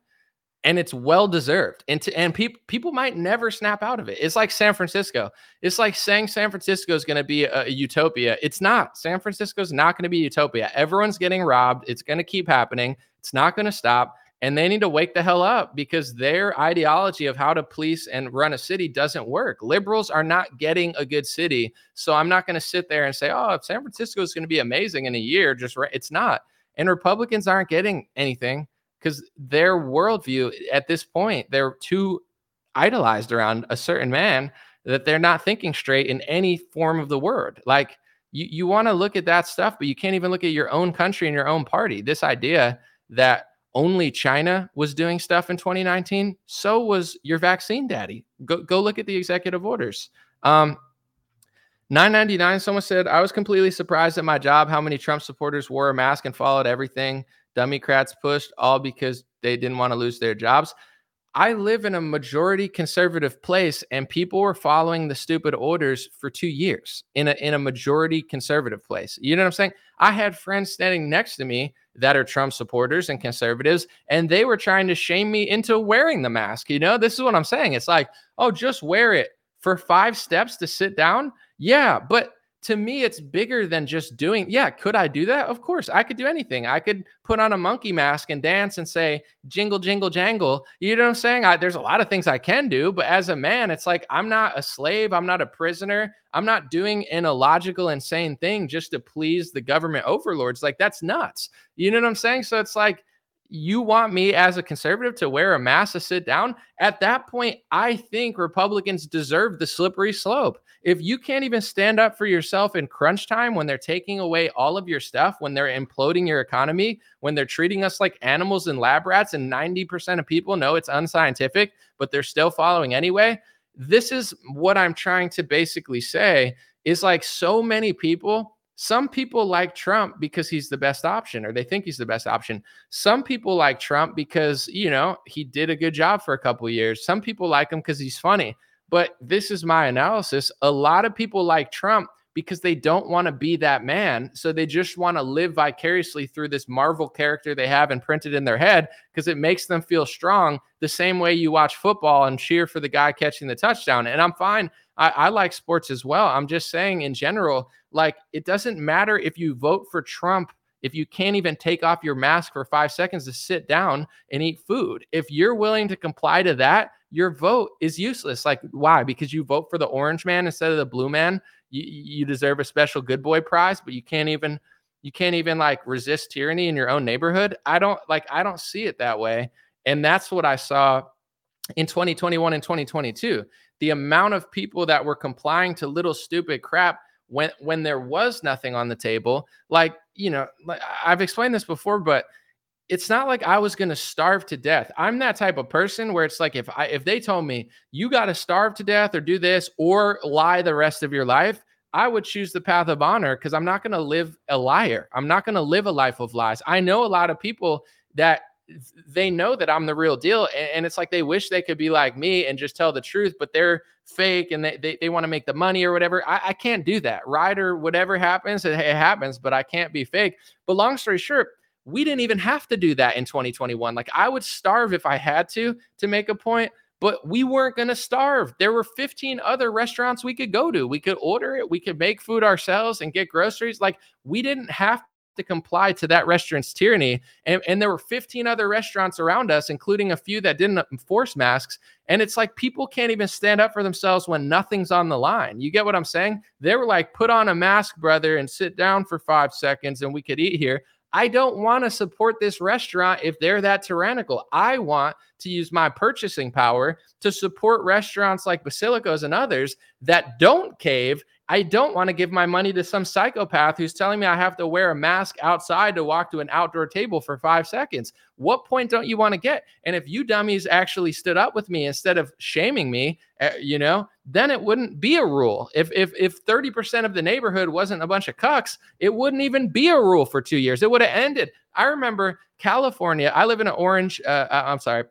and it's well deserved. And to, and people people might never snap out of it. It's like San Francisco. It's like saying San Francisco is going to be a, a, utopia. It's not. San Francisco is not going to be utopia. Everyone's getting robbed. It's going to keep happening. It's not going to stop. And they need to wake the hell up because their ideology of how to police and run a city doesn't work. Liberals are not getting a good city. So I'm not going to sit there and say, "Oh, San Francisco is going to be amazing in a year." Just right. It's not. And Republicans aren't getting anything because their worldview at this point they're too idolized around a certain man that they're not thinking straight in any form of the word. Like you, you want to look at that stuff, but you can't even look at your own country and your own party. This idea that only China was doing stuff in 2019, so was your vaccine daddy. Go, go look at the executive orders. Um, 999, someone said, I was completely surprised at my job how many Trump supporters wore a mask and followed everything Democrats pushed, all because they didn't want to lose their jobs. I live in a majority conservative place and people were following the stupid orders for 2 years in a in a majority conservative place. You know what I'm saying? I had friends standing next to me that are Trump supporters and conservatives and they were trying to shame me into wearing the mask. You know, this is what I'm saying. It's like, "Oh, just wear it for 5 steps to sit down." Yeah, but to me, it's bigger than just doing. Yeah, could I do that? Of course, I could do anything. I could put on a monkey mask and dance and say jingle, jingle, jangle. You know what I'm saying? I, there's a lot of things I can do, but as a man, it's like I'm not a slave. I'm not a prisoner. I'm not doing an illogical, insane thing just to please the government overlords. Like that's nuts. You know what I'm saying? So it's like you want me as a conservative to wear a mask to sit down? At that point, I think Republicans deserve the slippery slope. If you can't even stand up for yourself in crunch time when they're taking away all of your stuff, when they're imploding your economy, when they're treating us like animals and lab rats, and 90% of people know it's unscientific, but they're still following anyway. This is what I'm trying to basically say is like so many people some people like Trump because he's the best option or they think he's the best option. Some people like Trump because, you know, he did a good job for a couple years. Some people like him because he's funny. But this is my analysis. A lot of people like Trump because they don't want to be that man. So they just want to live vicariously through this Marvel character they have imprinted in their head because it makes them feel strong the same way you watch football and cheer for the guy catching the touchdown. And I'm fine. I, I like sports as well. I'm just saying in general, like it doesn't matter if you vote for Trump if you can't even take off your mask for five seconds to sit down and eat food. If you're willing to comply to that, your vote is useless. Like, why? Because you vote for the orange man instead of the blue man. You, you deserve a special good boy prize, but you can't even you can't even like resist tyranny in your own neighborhood. I don't like I don't see it that way. And that's what I saw in 2021 and 2022. The amount of people that were complying to little stupid crap when when there was nothing on the table like you know like i've explained this before but it's not like i was going to starve to death i'm that type of person where it's like if i if they told me you got to starve to death or do this or lie the rest of your life i would choose the path of honor because i'm not going to live a liar i'm not going to live a life of lies i know a lot of people that they know that I'm the real deal. And, it's like they wish they could be like me and just tell the truth, but they're fake and they, they, they want to make the money or whatever. I, I can't do that. Right or whatever happens, it, it happens, but I can't be fake. But long story short, we didn't even have to do that in 2021. Like I would starve if I had to to make a point, but we weren't going to starve. There were 15 other restaurants we could go to. We could order it, we could make food ourselves and get groceries. Like we didn't have to comply to that restaurant's tyranny. And, and there were 15 other restaurants around us, including a few that didn't enforce masks. And it's like people can't even stand up for themselves when nothing's on the line. You get what I'm saying? They were like, put on a mask, brother, and sit down for five seconds and we could eat here. I don't want to support this restaurant if they're that tyrannical. I want to use my purchasing power to support restaurants like Basilico's and others that don't cave I don't want to give my money to some psychopath who's telling me I have to wear a mask outside to walk to an outdoor table for five seconds. What point don't you want to get? And if you dummies actually stood up with me instead of shaming me, uh, you know, then it wouldn't be a rule. If if if 30% of the neighborhood wasn't a bunch of cucks, it wouldn't even be a rule for two years. It would have ended. I remember California. I live in an orange. Uh, uh I'm sorry.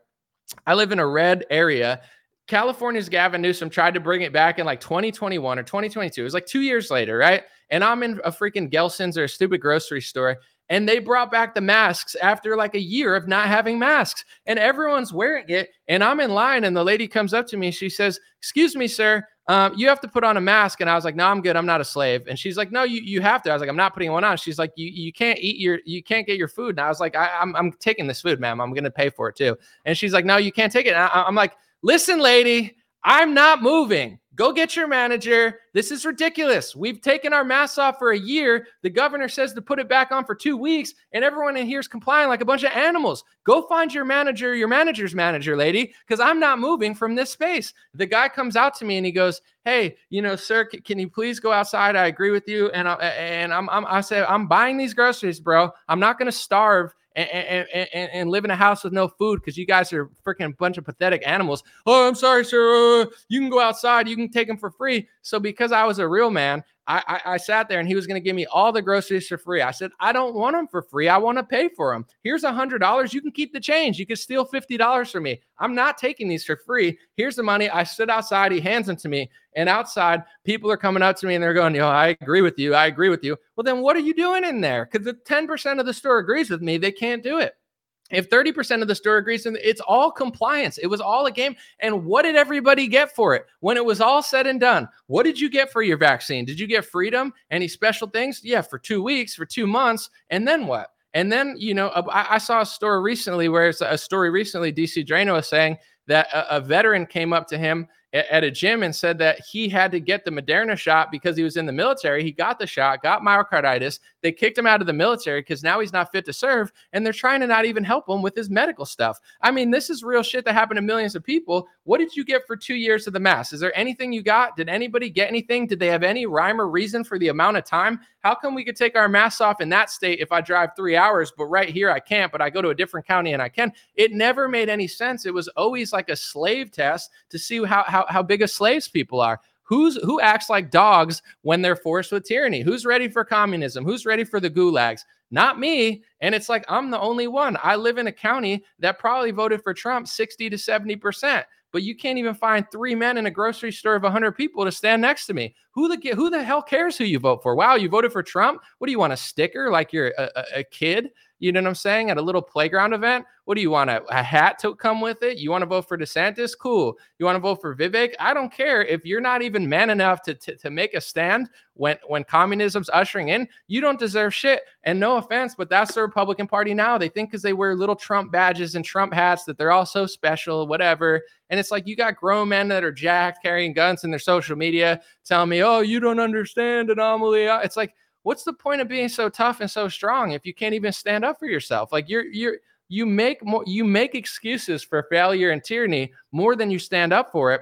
I live in a red area California's Gavin Newsom tried to bring it back in like 2021 or 2022. It was like two years later, right? And I'm in a freaking Gelson's or a stupid grocery store. And they brought back the masks after like a year of not having masks. And everyone's wearing it. And I'm in line. And the lady comes up to me. She says, Excuse me, sir. Um, you have to put on a mask. And I was like, No, I'm good. I'm not a slave. And she's like, No, you, you have to. I was like, I'm not putting one on. She's like, You you can't eat your you can't get your food. And I was like, I, am I'm, I'm taking this food, ma'am. I'm gonna pay for it too. And she's like, No, you can't take it. I, I'm like, Listen, lady, I'm not moving. Go get your manager. This is ridiculous. We've taken our masks off for a year. The governor says to put it back on for two weeks, and everyone in here is complying like a bunch of animals. Go find your manager, your manager's manager, lady, because I'm not moving from this space. The guy comes out to me and he goes, "Hey, you know, sir, can you please go outside? I agree with you." And I, and I'm, I'm I said, "I'm buying these groceries, bro. I'm not going to starve." And, and, and, live in a house with no food because you guys are freaking bunch of pathetic animals. Oh, I'm sorry, sir. Uh, you can go outside. You can take them for free. So because I was a real man, I, I, I sat there and he was going to give me all the groceries for free. I said, I don't want them for free. I want to pay for them. Here's a hundred dollars. You can keep the change. You can steal fifty dollars from me. I'm not taking these for free. Here's the money. I stood outside. He hands them to me, and outside people are coming up to me and they're going, "Yo, I agree with you. I agree with you." Well, then what are you doing in there? Because the ten percent of the store agrees with me, they can't do it. If 30% of the store agrees, it's all compliance. It was all a game. And what did everybody get for it? When it was all said and done, what did you get for your vaccine? Did you get freedom? Any special things? Yeah, for two weeks, for two months. And then what? And then, you know, I, I saw a story recently where it's a story recently, DC Draino was saying that a, a veteran came up to him at a gym and said that he had to get the Moderna shot because he was in the military. He got the shot, got myocarditis. They kicked him out of the military because now he's not fit to serve. And they're trying to not even help him with his medical stuff. I mean, this is real shit that happened to millions of people. What did you get for two years of the mass? Is there anything you got? Did anybody get anything? Did they have any rhyme or reason for the amount of time? How come we could take our masks off in that state if I drive three hours, but right here I can't, but I go to a different county and I can? It never made any sense. It was always like a slave test to see how, how, how big of slaves people are. Who's who acts like dogs when they're forced with tyranny? Who's ready for communism? Who's ready for the gulags? Not me. And it's like I'm the only one. I live in a county that probably voted for Trump 60 to 70% but you can't even find three men in a grocery store of 100 people to stand next to me. Who the who the hell cares who you vote for? Wow, you voted for Trump? What do you want a sticker like you're a, a, a kid? You know what I'm saying? At a little playground event. What do you want? A, a hat to come with it? You want to vote for DeSantis? Cool. You want to vote for Vivek? I don't care. If you're not even man enough to, to, to make a stand when, when communism's ushering in, you don't deserve shit. And no offense, but that's the Republican Party now. They think because they wear little Trump badges and Trump hats that they're all so special, whatever. And it's like you got grown men that are jacked carrying guns in their social media telling me, oh, you don't understand anomaly. Uh, it's like, what's the point of being so tough and so strong if you can't even stand up for yourself? Like you're you're you make more you make excuses for failure and tyranny more than you stand up for it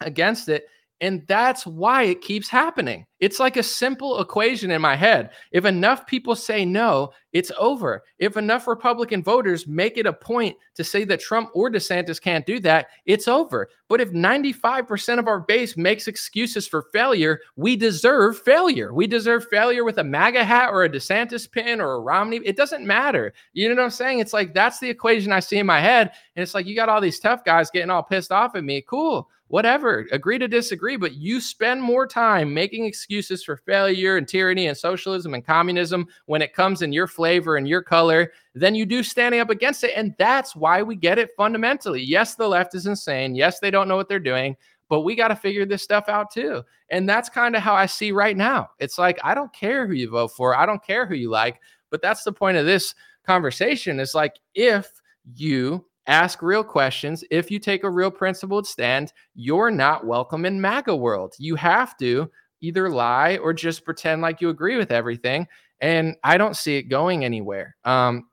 against it and that's why it keeps happening. It's like a simple equation in my head. If enough people say no, it's over. If enough Republican voters make it a point to say that Trump or DeSantis can't do that, it's over. But if 95% of our base makes excuses for failure, we deserve failure. We deserve failure with a MAGA hat or a DeSantis pin or a Romney. It doesn't matter. You know what I'm saying? It's like that's the equation I see in my head. And it's like you got all these tough guys getting all pissed off at me. Cool whatever, agree to disagree, but you spend more time making excuses for failure and tyranny and socialism and communism when it comes in your flavor and your color than you do standing up against it. And that's why we get it fundamentally. Yes, the left is insane. Yes, they don't know what they're doing. But we got to figure this stuff out too. And that's kind of how I see right now. It's like, I don't care who you vote for. I don't care who you like. But that's the point of this conversation is like, if you ask real questions. If you take a real principled stand, you're not welcome in MAGA world. You have to either lie or just pretend like you agree with everything. And I don't see it going anywhere. Um,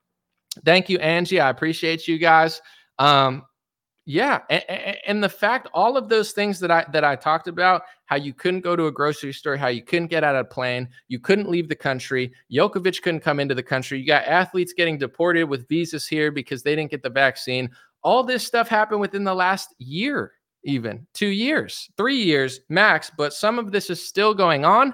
thank you, Angie. I appreciate you guys. Um, yeah, and, and, the fact all of those things that I that I talked about, how you couldn't go to a grocery store, how you couldn't get out of a plane, you couldn't leave the country, Djokovic couldn't come into the country. You got athletes getting deported with visas here because they didn't get the vaccine. All this stuff happened within the last year, even 2 years, 3 years max, but some of this is still going on.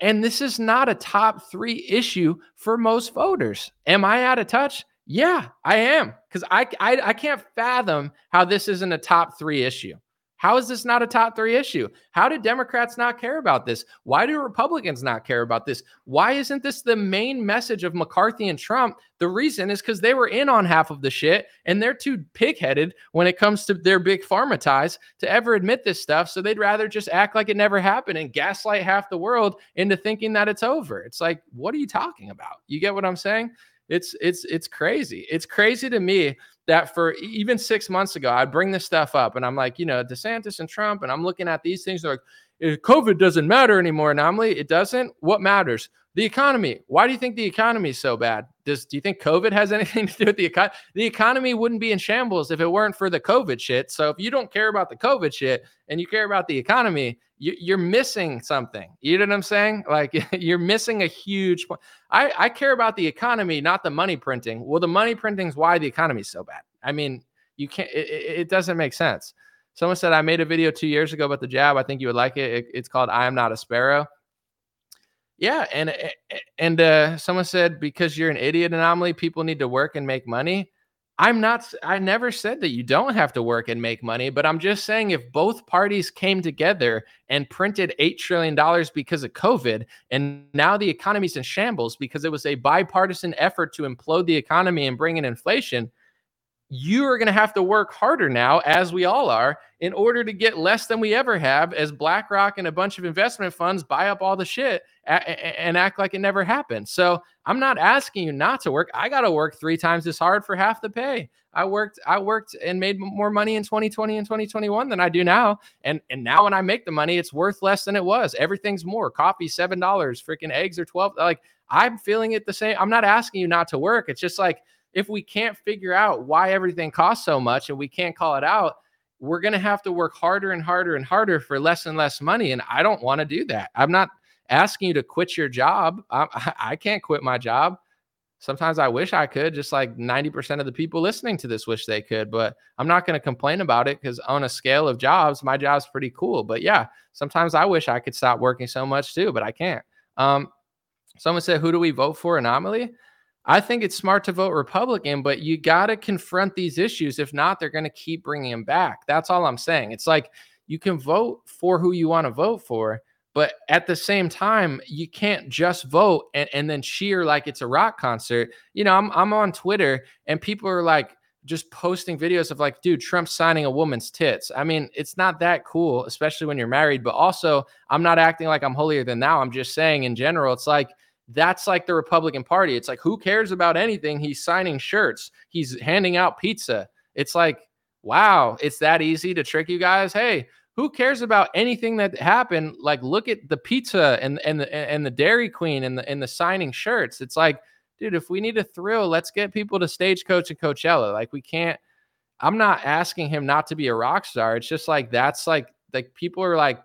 And this is not a top 3 issue for most voters. Am I out of touch? Yeah, I am because I, I I can't fathom how this isn't a top three issue. How is this not a top three issue? How do Democrats not care about this? Why do Republicans not care about this? Why isn't this the main message of McCarthy and Trump? The reason is because they were in on half of the shit and they're too pigheaded when it comes to their big pharma ties to ever admit this stuff. So they'd rather just act like it never happened and gaslight half the world into thinking that it's over. It's like, what are you talking about? You get what I'm saying? It's it's it's crazy. It's crazy to me that for even six months ago, I'd bring this stuff up and I'm like, you know, DeSantis and Trump, and I'm looking at these things. They're like, COVID doesn't matter anymore, anomaly. It doesn't. What matters? The economy. Why do you think the economy is so bad? Does do you think COVID has <laughs> anything to do with the economy? The economy wouldn't be in shambles if it weren't for the COVID shit. So if you don't care about the COVID shit and you care about the economy, you, are missing something. You know what I'm saying? Like <laughs> you're missing a huge point. I, I care about the economy, not the money printing. Well, the money printing is why the economy is so bad. I mean, you can't. It, it doesn't make sense. Someone said I made a video two years ago about the jab. I think you would like it. it it's called "I am not a sparrow." Yeah, and and uh, someone said because you're an idiot anomaly, people need to work and make money. I'm not, I never said that you don't have to work and make money, but I'm just saying if both parties came together and printed $8 trillion because of COVID, and now the economy's in shambles because it was a bipartisan effort to implode the economy and bring in inflation, you are going to have to work harder now, as we all are, in order to get less than we ever have as BlackRock and a bunch of investment funds buy up all the shit and act like it never happened. So I'm not asking you not to work. I got to work three times as hard for half the pay. I worked, I worked and made more money in 2020 and 2021 than I do now. And and now when I make the money, it's worth less than it was. Everything's more. Coffee seven dollars. Freaking eggs are twelve. Like I'm feeling it the same. I'm not asking you not to work. It's just like if we can't figure out why everything costs so much and we can't call it out, we're going to have to work harder and harder and harder for less and less money. And I don't want to do that. I'm not asking you to quit your job. I, <laughs> I can't quit my job. Sometimes I wish I could, just like 90% of the people listening to this wish they could, but I'm not going to complain about it because on a scale of jobs, my job's pretty cool. But yeah, sometimes I wish I could stop working so much too, but I can't. Um, someone said, Who do we vote for? Anomaly? I think it's smart to vote Republican, but you got to confront these issues. If not, they're going to keep bringing them back. That's all I'm saying. It's like you can vote for who you want to vote for, but at the same time, you can't just vote and, and then cheer like it's a rock concert. You know, I'm, I'm on Twitter and people are like, just posting videos of like, dude, Trump signing a woman's tits. I mean, it's not that cool, especially when you're married. But also, I'm not acting like I'm holier than thou. I'm just saying in general, it's like that's like the Republican Party. It's like, who cares about anything? He's signing shirts, he's handing out pizza. It's like, wow, it's that easy to trick you guys. Hey, who cares about anything that happened? Like, look at the pizza and and the and the Dairy Queen and the and the signing shirts. It's like, dude, if we need a thrill, let's get people to Stagecoach and Coachella. Like, we can't. I'm not asking him not to be a rock star. It's just like that's like like people are like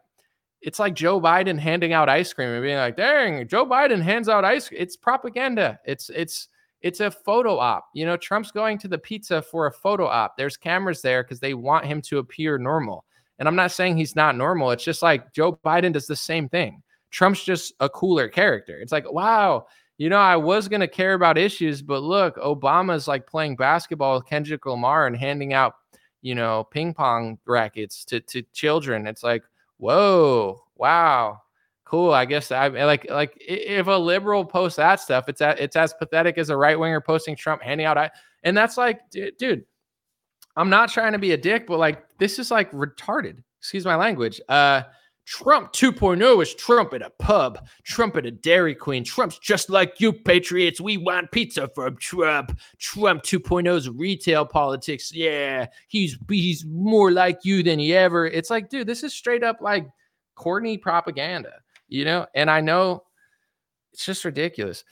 it's like Joe Biden handing out ice cream and being like, "Dang, Joe Biden hands out ice." It's propaganda. It's it's it's a photo op. You know, Trump's going to the pizza for a photo op. There's cameras there because they want him to appear normal. And I'm not saying he's not normal. It's just like Joe Biden does the same thing. Trump's just a cooler character. It's like, wow, you know, I was going to care about issues, but look, Obama's like playing basketball with Kendrick Lamar and handing out, you know, ping pong rackets to, to children. It's like, whoa, wow, cool. I guess I like like if a liberal posts that stuff, it's a, it's as pathetic as a right winger posting Trump handing out. I, And that's like, dude, I'm not trying to be a dick, but like this is like retarded. Excuse my language. Uh, Trump 2.0 is Trump at a pub, Trump at a Dairy Queen. Trump's just like you, Patriots. We want pizza from Trump. Trump 2.0 is retail politics. Yeah, he's he's more like you than he ever. It's like, dude, this is straight up like Courtney propaganda, you know? And I know it's just ridiculous.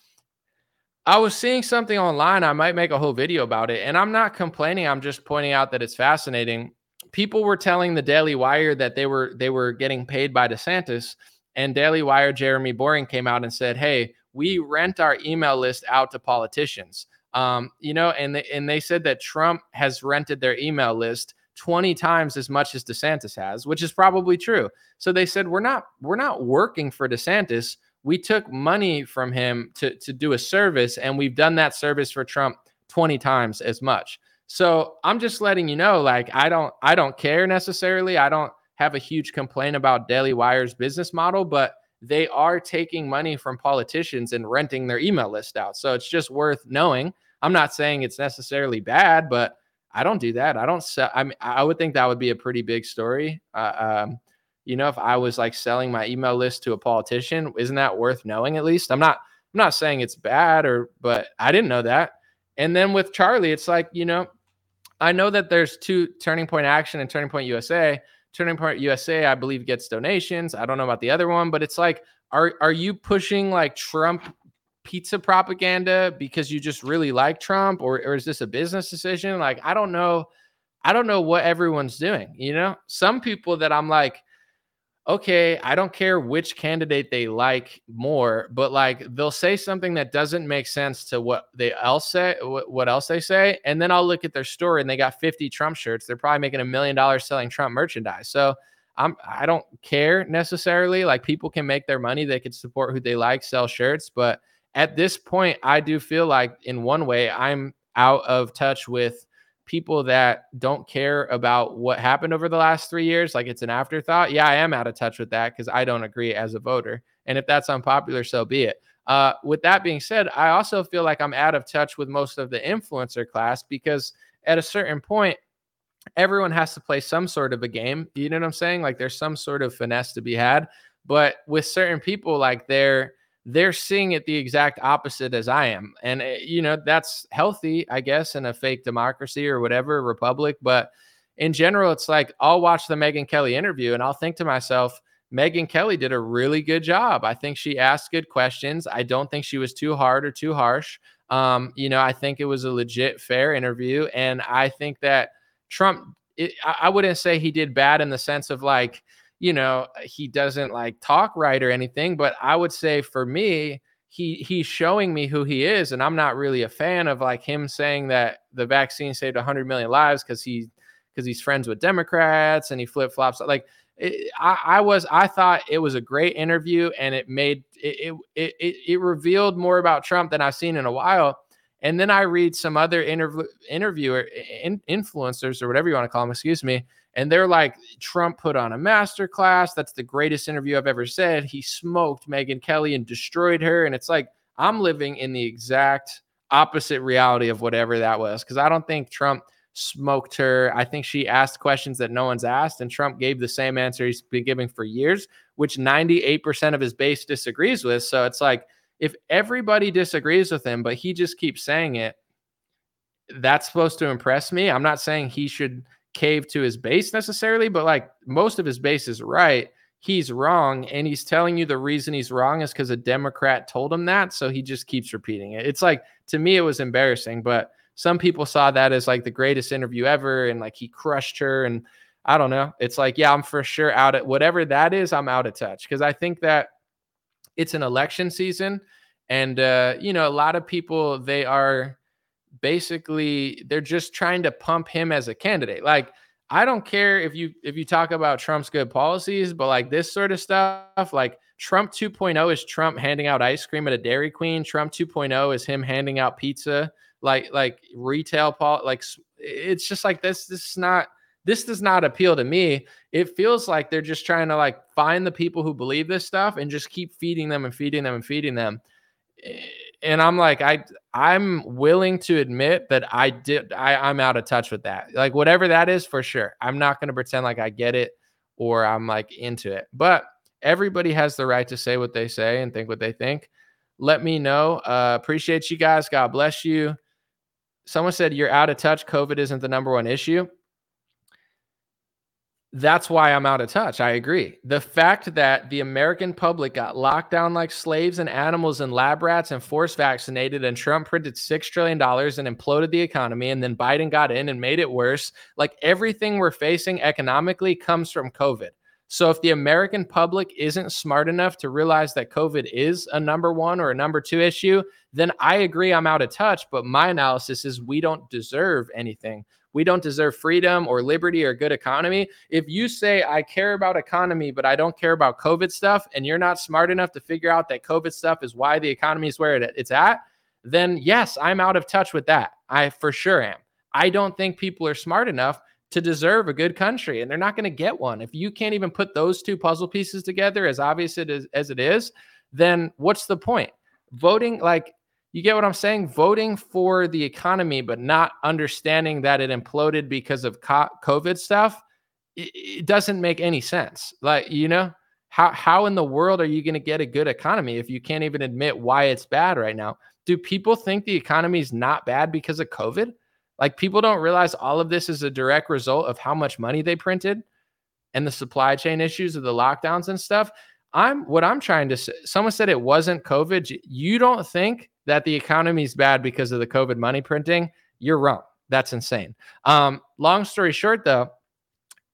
I was seeing something online. I might make a whole video about it. And I'm not complaining. I'm just pointing out that it's fascinating people were telling the Daily Wire that they were they were getting paid by DeSantis, and Daily Wire Jeremy Boring came out and said, "Hey, we rent our email list out to politicians." Um, you know, and they, and they said that Trump has rented their email list 20 times as much as DeSantis has, which is probably true. So they said we're not we're not working for DeSantis. We took money from him to to do a service, and we've done that service for Trump 20 times as much. So I'm just letting you know, like I don't I don't care necessarily. I don't have a huge complaint about Daily Wire's business model, but they are taking money from politicians and renting their email list out. So it's just worth knowing. I'm not saying it's necessarily bad, but I don't do that. I don't sell. I mean, I would think that would be a pretty big story. Uh, um, you know, if I was like selling my email list to a politician, isn't that worth knowing at least? I'm not I'm not saying it's bad or, but I didn't know that. And then with Charlie, it's like, you know, I know that there's two Turning Point Action and Turning Point USA. Turning Point USA, I believe, gets donations. I don't know about the other one, but it's like, are are you pushing like Trump pizza propaganda because you just really like Trump, or or is this a business decision? Like, I don't know. I don't know what everyone's doing. You know, some people that I'm like, okay, I don't care which candidate they like more, but like they'll say something that doesn't make sense to what they else say, what else they say, and then I'll look at their story and they got 50 Trump shirts. They're probably making a million dollars selling Trump merchandise. So I'm I don't care necessarily. Like people can make their money, they can support who they like, sell shirts, but at this point, I do feel like in one way I'm out of touch with people that don't care about what happened over the last three years, like it's an afterthought. Yeah, I am out of touch with that because I don't agree as a voter. And if that's unpopular, so be it. Uh, with that being said, I also feel like I'm out of touch with most of the influencer class because at a certain point, everyone has to play some sort of a game. You know what I'm saying? Like there's some sort of finesse to be had. But with certain people, like they're they're seeing it the exact opposite as I am. And, eh, you know, that's healthy, I guess, in a fake democracy or whatever, republic. But in general, it's like I'll watch the Megyn Kelly interview and I'll think to myself, Megyn Kelly did a really good job. I think she asked good questions. I don't think she was too hard or too harsh. Um, you know, I think it was a legit, fair interview. And I think that Trump, it, I wouldn't say he did bad in the sense of like, you know, he doesn't like talk right or anything, but I would say for me, he he's showing me who he is and I'm not really a fan of like him saying that the vaccine saved 100 million lives cuz he cuz he's friends with Democrats and he flip-flops like it, I, I was I thought it was a great interview and it made it, it it it revealed more about Trump than I've seen in a while. And then I read some other interview interviewer in, influencers or whatever you want to call them, excuse me, and they're like, Trump put on a master class. That's the greatest interview I've ever said. He smoked Megyn Kelly and destroyed her. And it's like, I'm living in the exact opposite reality of whatever that was. Cause I don't think Trump smoked her. I think she asked questions that no one's asked. And Trump gave the same answer he's been giving for years, which 98% of his base disagrees with. So it's like, if everybody disagrees with him, but he just keeps saying it, that's supposed to impress me. I'm not saying he should cave to his base necessarily, but like most of his base is right. He's wrong. And he's telling you the reason he's wrong is because a Democrat told him that. So he just keeps repeating it. It's like, to me, it was embarrassing, but some people saw that as like the greatest interview ever. And like he crushed her. And I don't know. It's like, yeah, I'm for sure out at whatever that is, I'm out of touch because I think that it's an election season. And, uh, you know, a lot of people, they are, basically they're just trying to pump him as a candidate. Like I don't care if you if you talk about Trump's good policies, but like this sort of stuff, like Trump 2.0 is Trump handing out ice cream at a Dairy Queen. Trump 2.0 is him handing out pizza, like like retail pol like it's just like this this is not this does not appeal to me. It feels like they're just trying to like find the people who believe this stuff and just keep feeding them and feeding them and feeding them eh, and I'm like, I I'm willing to admit that I did I, I'm out of touch with that. Like whatever that is for sure. I'm not gonna pretend like I get it or I'm like into it. But everybody has the right to say what they say and think what they think. Let me know. Uh, appreciate you guys. God bless you. Someone said you're out of touch. COVID isn't the number one issue that's why I'm out of touch. I agree. The fact that the American public got locked down like slaves and animals and lab rats and force vaccinated, and Trump printed $6 trillion and imploded the economy, and then Biden got in and made it worse. Like everything we're facing economically comes from COVID. So if the American public isn't smart enough to realize that COVID is a number one or a number two issue, then I agree I'm out of touch. But my analysis is we don't deserve anything we don't deserve freedom or liberty or good economy. If you say, I care about economy, but I don't care about COVID stuff, and you're not smart enough to figure out that COVID stuff is why the economy is where it, it's at, then yes, I'm out of touch with that. I for sure am. I don't think people are smart enough to deserve a good country, and they're not going to get one. If you can't even put those two puzzle pieces together, as obvious it is, as it is, then what's the point? Voting, like you get what I'm saying? Voting for the economy, but not understanding that it imploded because of COVID stuff, it, doesn't make any sense. Like, you know, how how in the world are you going to get a good economy if you can't even admit why it's bad right now? Do people think the economy is not bad because of COVID? Like people don't realize all of this is a direct result of how much money they printed and the supply chain issues of the lockdowns and stuff. I'm what I'm trying to say. Someone said it wasn't COVID. You don't think that the economy is bad because of the COVID money printing? You're wrong. That's insane. Um, long story short, though,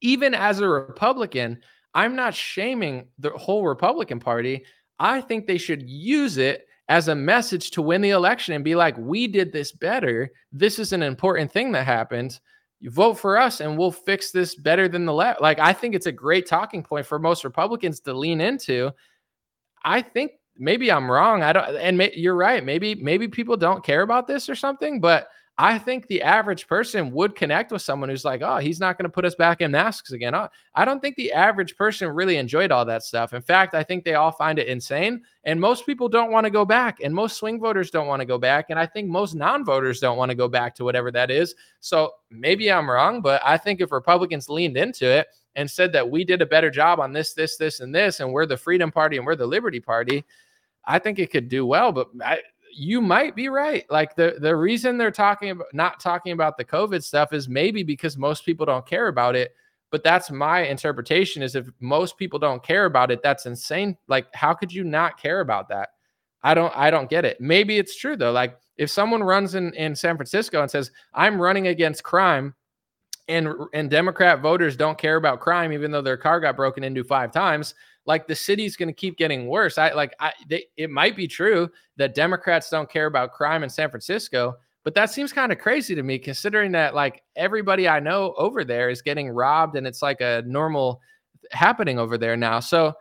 even as a Republican, I'm not shaming the whole Republican Party. I think they should use it as a message to win the election and be like, we did this better. This is an important thing that happened. You vote for us and we'll fix this better than the left. Like, I think it's a great talking point for most Republicans to lean into. I think maybe I'm wrong. I don't, and may, you're right. Maybe, maybe people don't care about this or something, but I think the average person would connect with someone who's like, oh, he's not going to put us back in masks again. Oh, I don't think the average person really enjoyed all that stuff. In fact, I think they all find it insane. And most people don't want to go back. And most swing voters don't want to go back. And I think most non voters don't want to go back to whatever that is. So maybe I'm wrong, but I think if Republicans leaned into it and said that we did a better job on this, this, this, and this, and we're the Freedom Party and we're the Liberty Party, I think it could do well. But I, you might be right. Like the the reason they're talking about not talking about the COVID stuff is maybe because most people don't care about it. But that's my interpretation is if most people don't care about it, that's insane. Like, how could you not care about that? I don't I don't get it. Maybe it's true though. Like if someone runs in, in San Francisco and says, I'm running against crime, and and Democrat voters don't care about crime, even though their car got broken into five times, like the city's going to keep getting worse. I like I they, it might be true that Democrats don't care about crime in San Francisco, but that seems kind of crazy to me considering that like everybody I know over there is getting robbed and it's like a normal happening over there now. So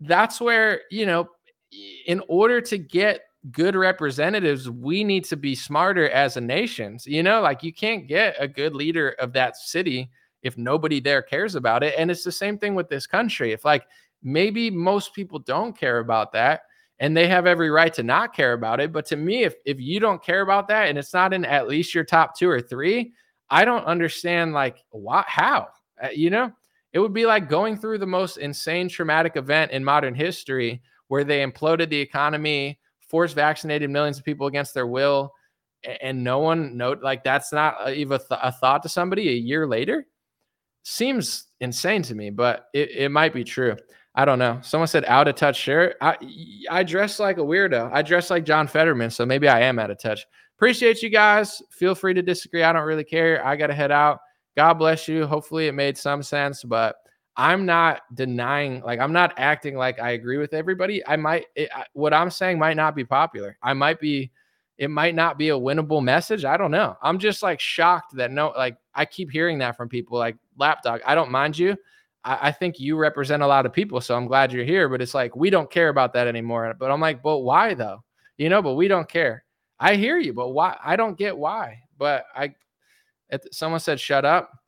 that's where, you know, in order to get good representatives, we need to be smarter as a nation. You know, like you can't get a good leader of that city if nobody there cares about it. And it's the same thing with this country. If like Maybe most people don't care about that and they have every right to not care about it. But to me, if, if you don't care about that and it's not in at least your top two or three, I don't understand like why, how, uh, you know, it would be like going through the most insane traumatic event in modern history where they imploded the economy, forced vaccinated millions of people against their will, and no one note like that's not even a, th- a thought to somebody a year later. Seems insane to me, but it, it might be true. I don't know. Someone said out of touch shirt. I I dress like a weirdo. I dress like John Fetterman, so maybe I am out of touch. Appreciate you guys. Feel free to disagree. I don't really care. I got to head out. God bless you. Hopefully it made some sense, but I'm not denying like I'm not acting like I agree with everybody. I might it, what I'm saying might not be popular. I might be it might not be a winnable message. I don't know. I'm just like shocked that no like I keep hearing that from people like lapdog. I don't mind you. I, I, think you represent a lot of people, so I'm glad you're here. But it's like we don't care about that anymore. But I'm like, but why though? You know, but we don't care. I hear you, but why? I don't get why. But I, if someone said, shut up.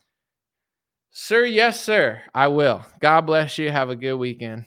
Sir, yes, sir. I will. God bless you. Have a good weekend.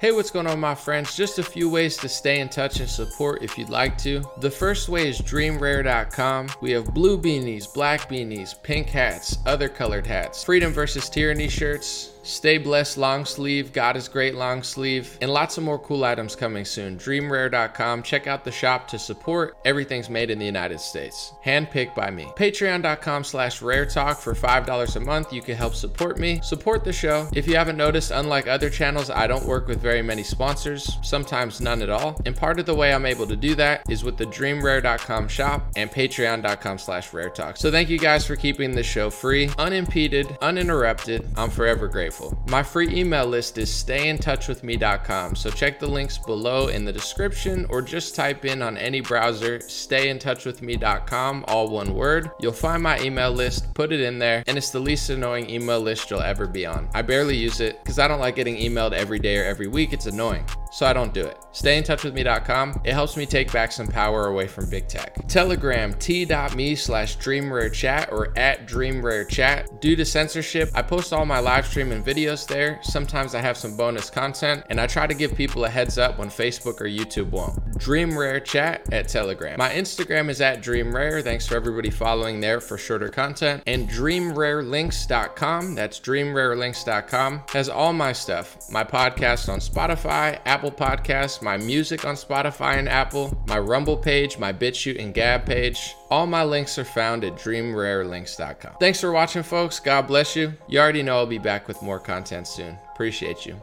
Hey, what's going on, my friends? Just a few ways to stay in touch and support if you'd like to. The first way is dreamrare.com. We have blue beanies, black beanies, pink hats, other colored hats, freedom versus tyranny shirts, Stay blessed long sleeve, God is great long sleeve, and lots of more cool items coming soon. Dreamrare.com. Check out the shop to support. Everything's made in the United States. Handpicked by me. Patreon.com slash rare talk for $5 a month. You can help support me, support the show. If you haven't noticed, unlike other channels, I don't work with very many sponsors, sometimes none at all. And part of the way I'm able to do that is with the dreamrare.com shop and patreon.com slash rare talk. So thank you guys for keeping the show free, unimpeded, uninterrupted. I'm forever grateful grateful. My free email list is stayintouchwithme.com, so check the links below in the description or just type in on any browser stayintouchwithme.com, all one word. You'll find my email list, put it in there, and it's the least annoying email list you'll ever be on. I barely use it because I don't like getting emailed every day or every week, it's annoying so I don't do it. StayInTouchWithMe.com. It helps me take back some power away from big tech. Telegram t.me slash dreamrarechat or at dreamrarechat. Due to censorship, I post all my live stream and videos there. Sometimes I have some bonus content, and I try to give people a heads up when Facebook or YouTube won't. Dream Rare Chat at Telegram. My Instagram is at Dream Rare. Thanks for everybody following there for shorter content. And DreamRareLinks.com, that's DreamRareLinks.com, has all my stuff. My podcast on Spotify, Apple Podcasts, my music on Spotify and Apple, my Rumble page, my BitChute and Gab page. All my links are found at DreamRareLinks.com. Thanks for watching, folks. God bless you. You already know I'll be back with more content soon. Appreciate you.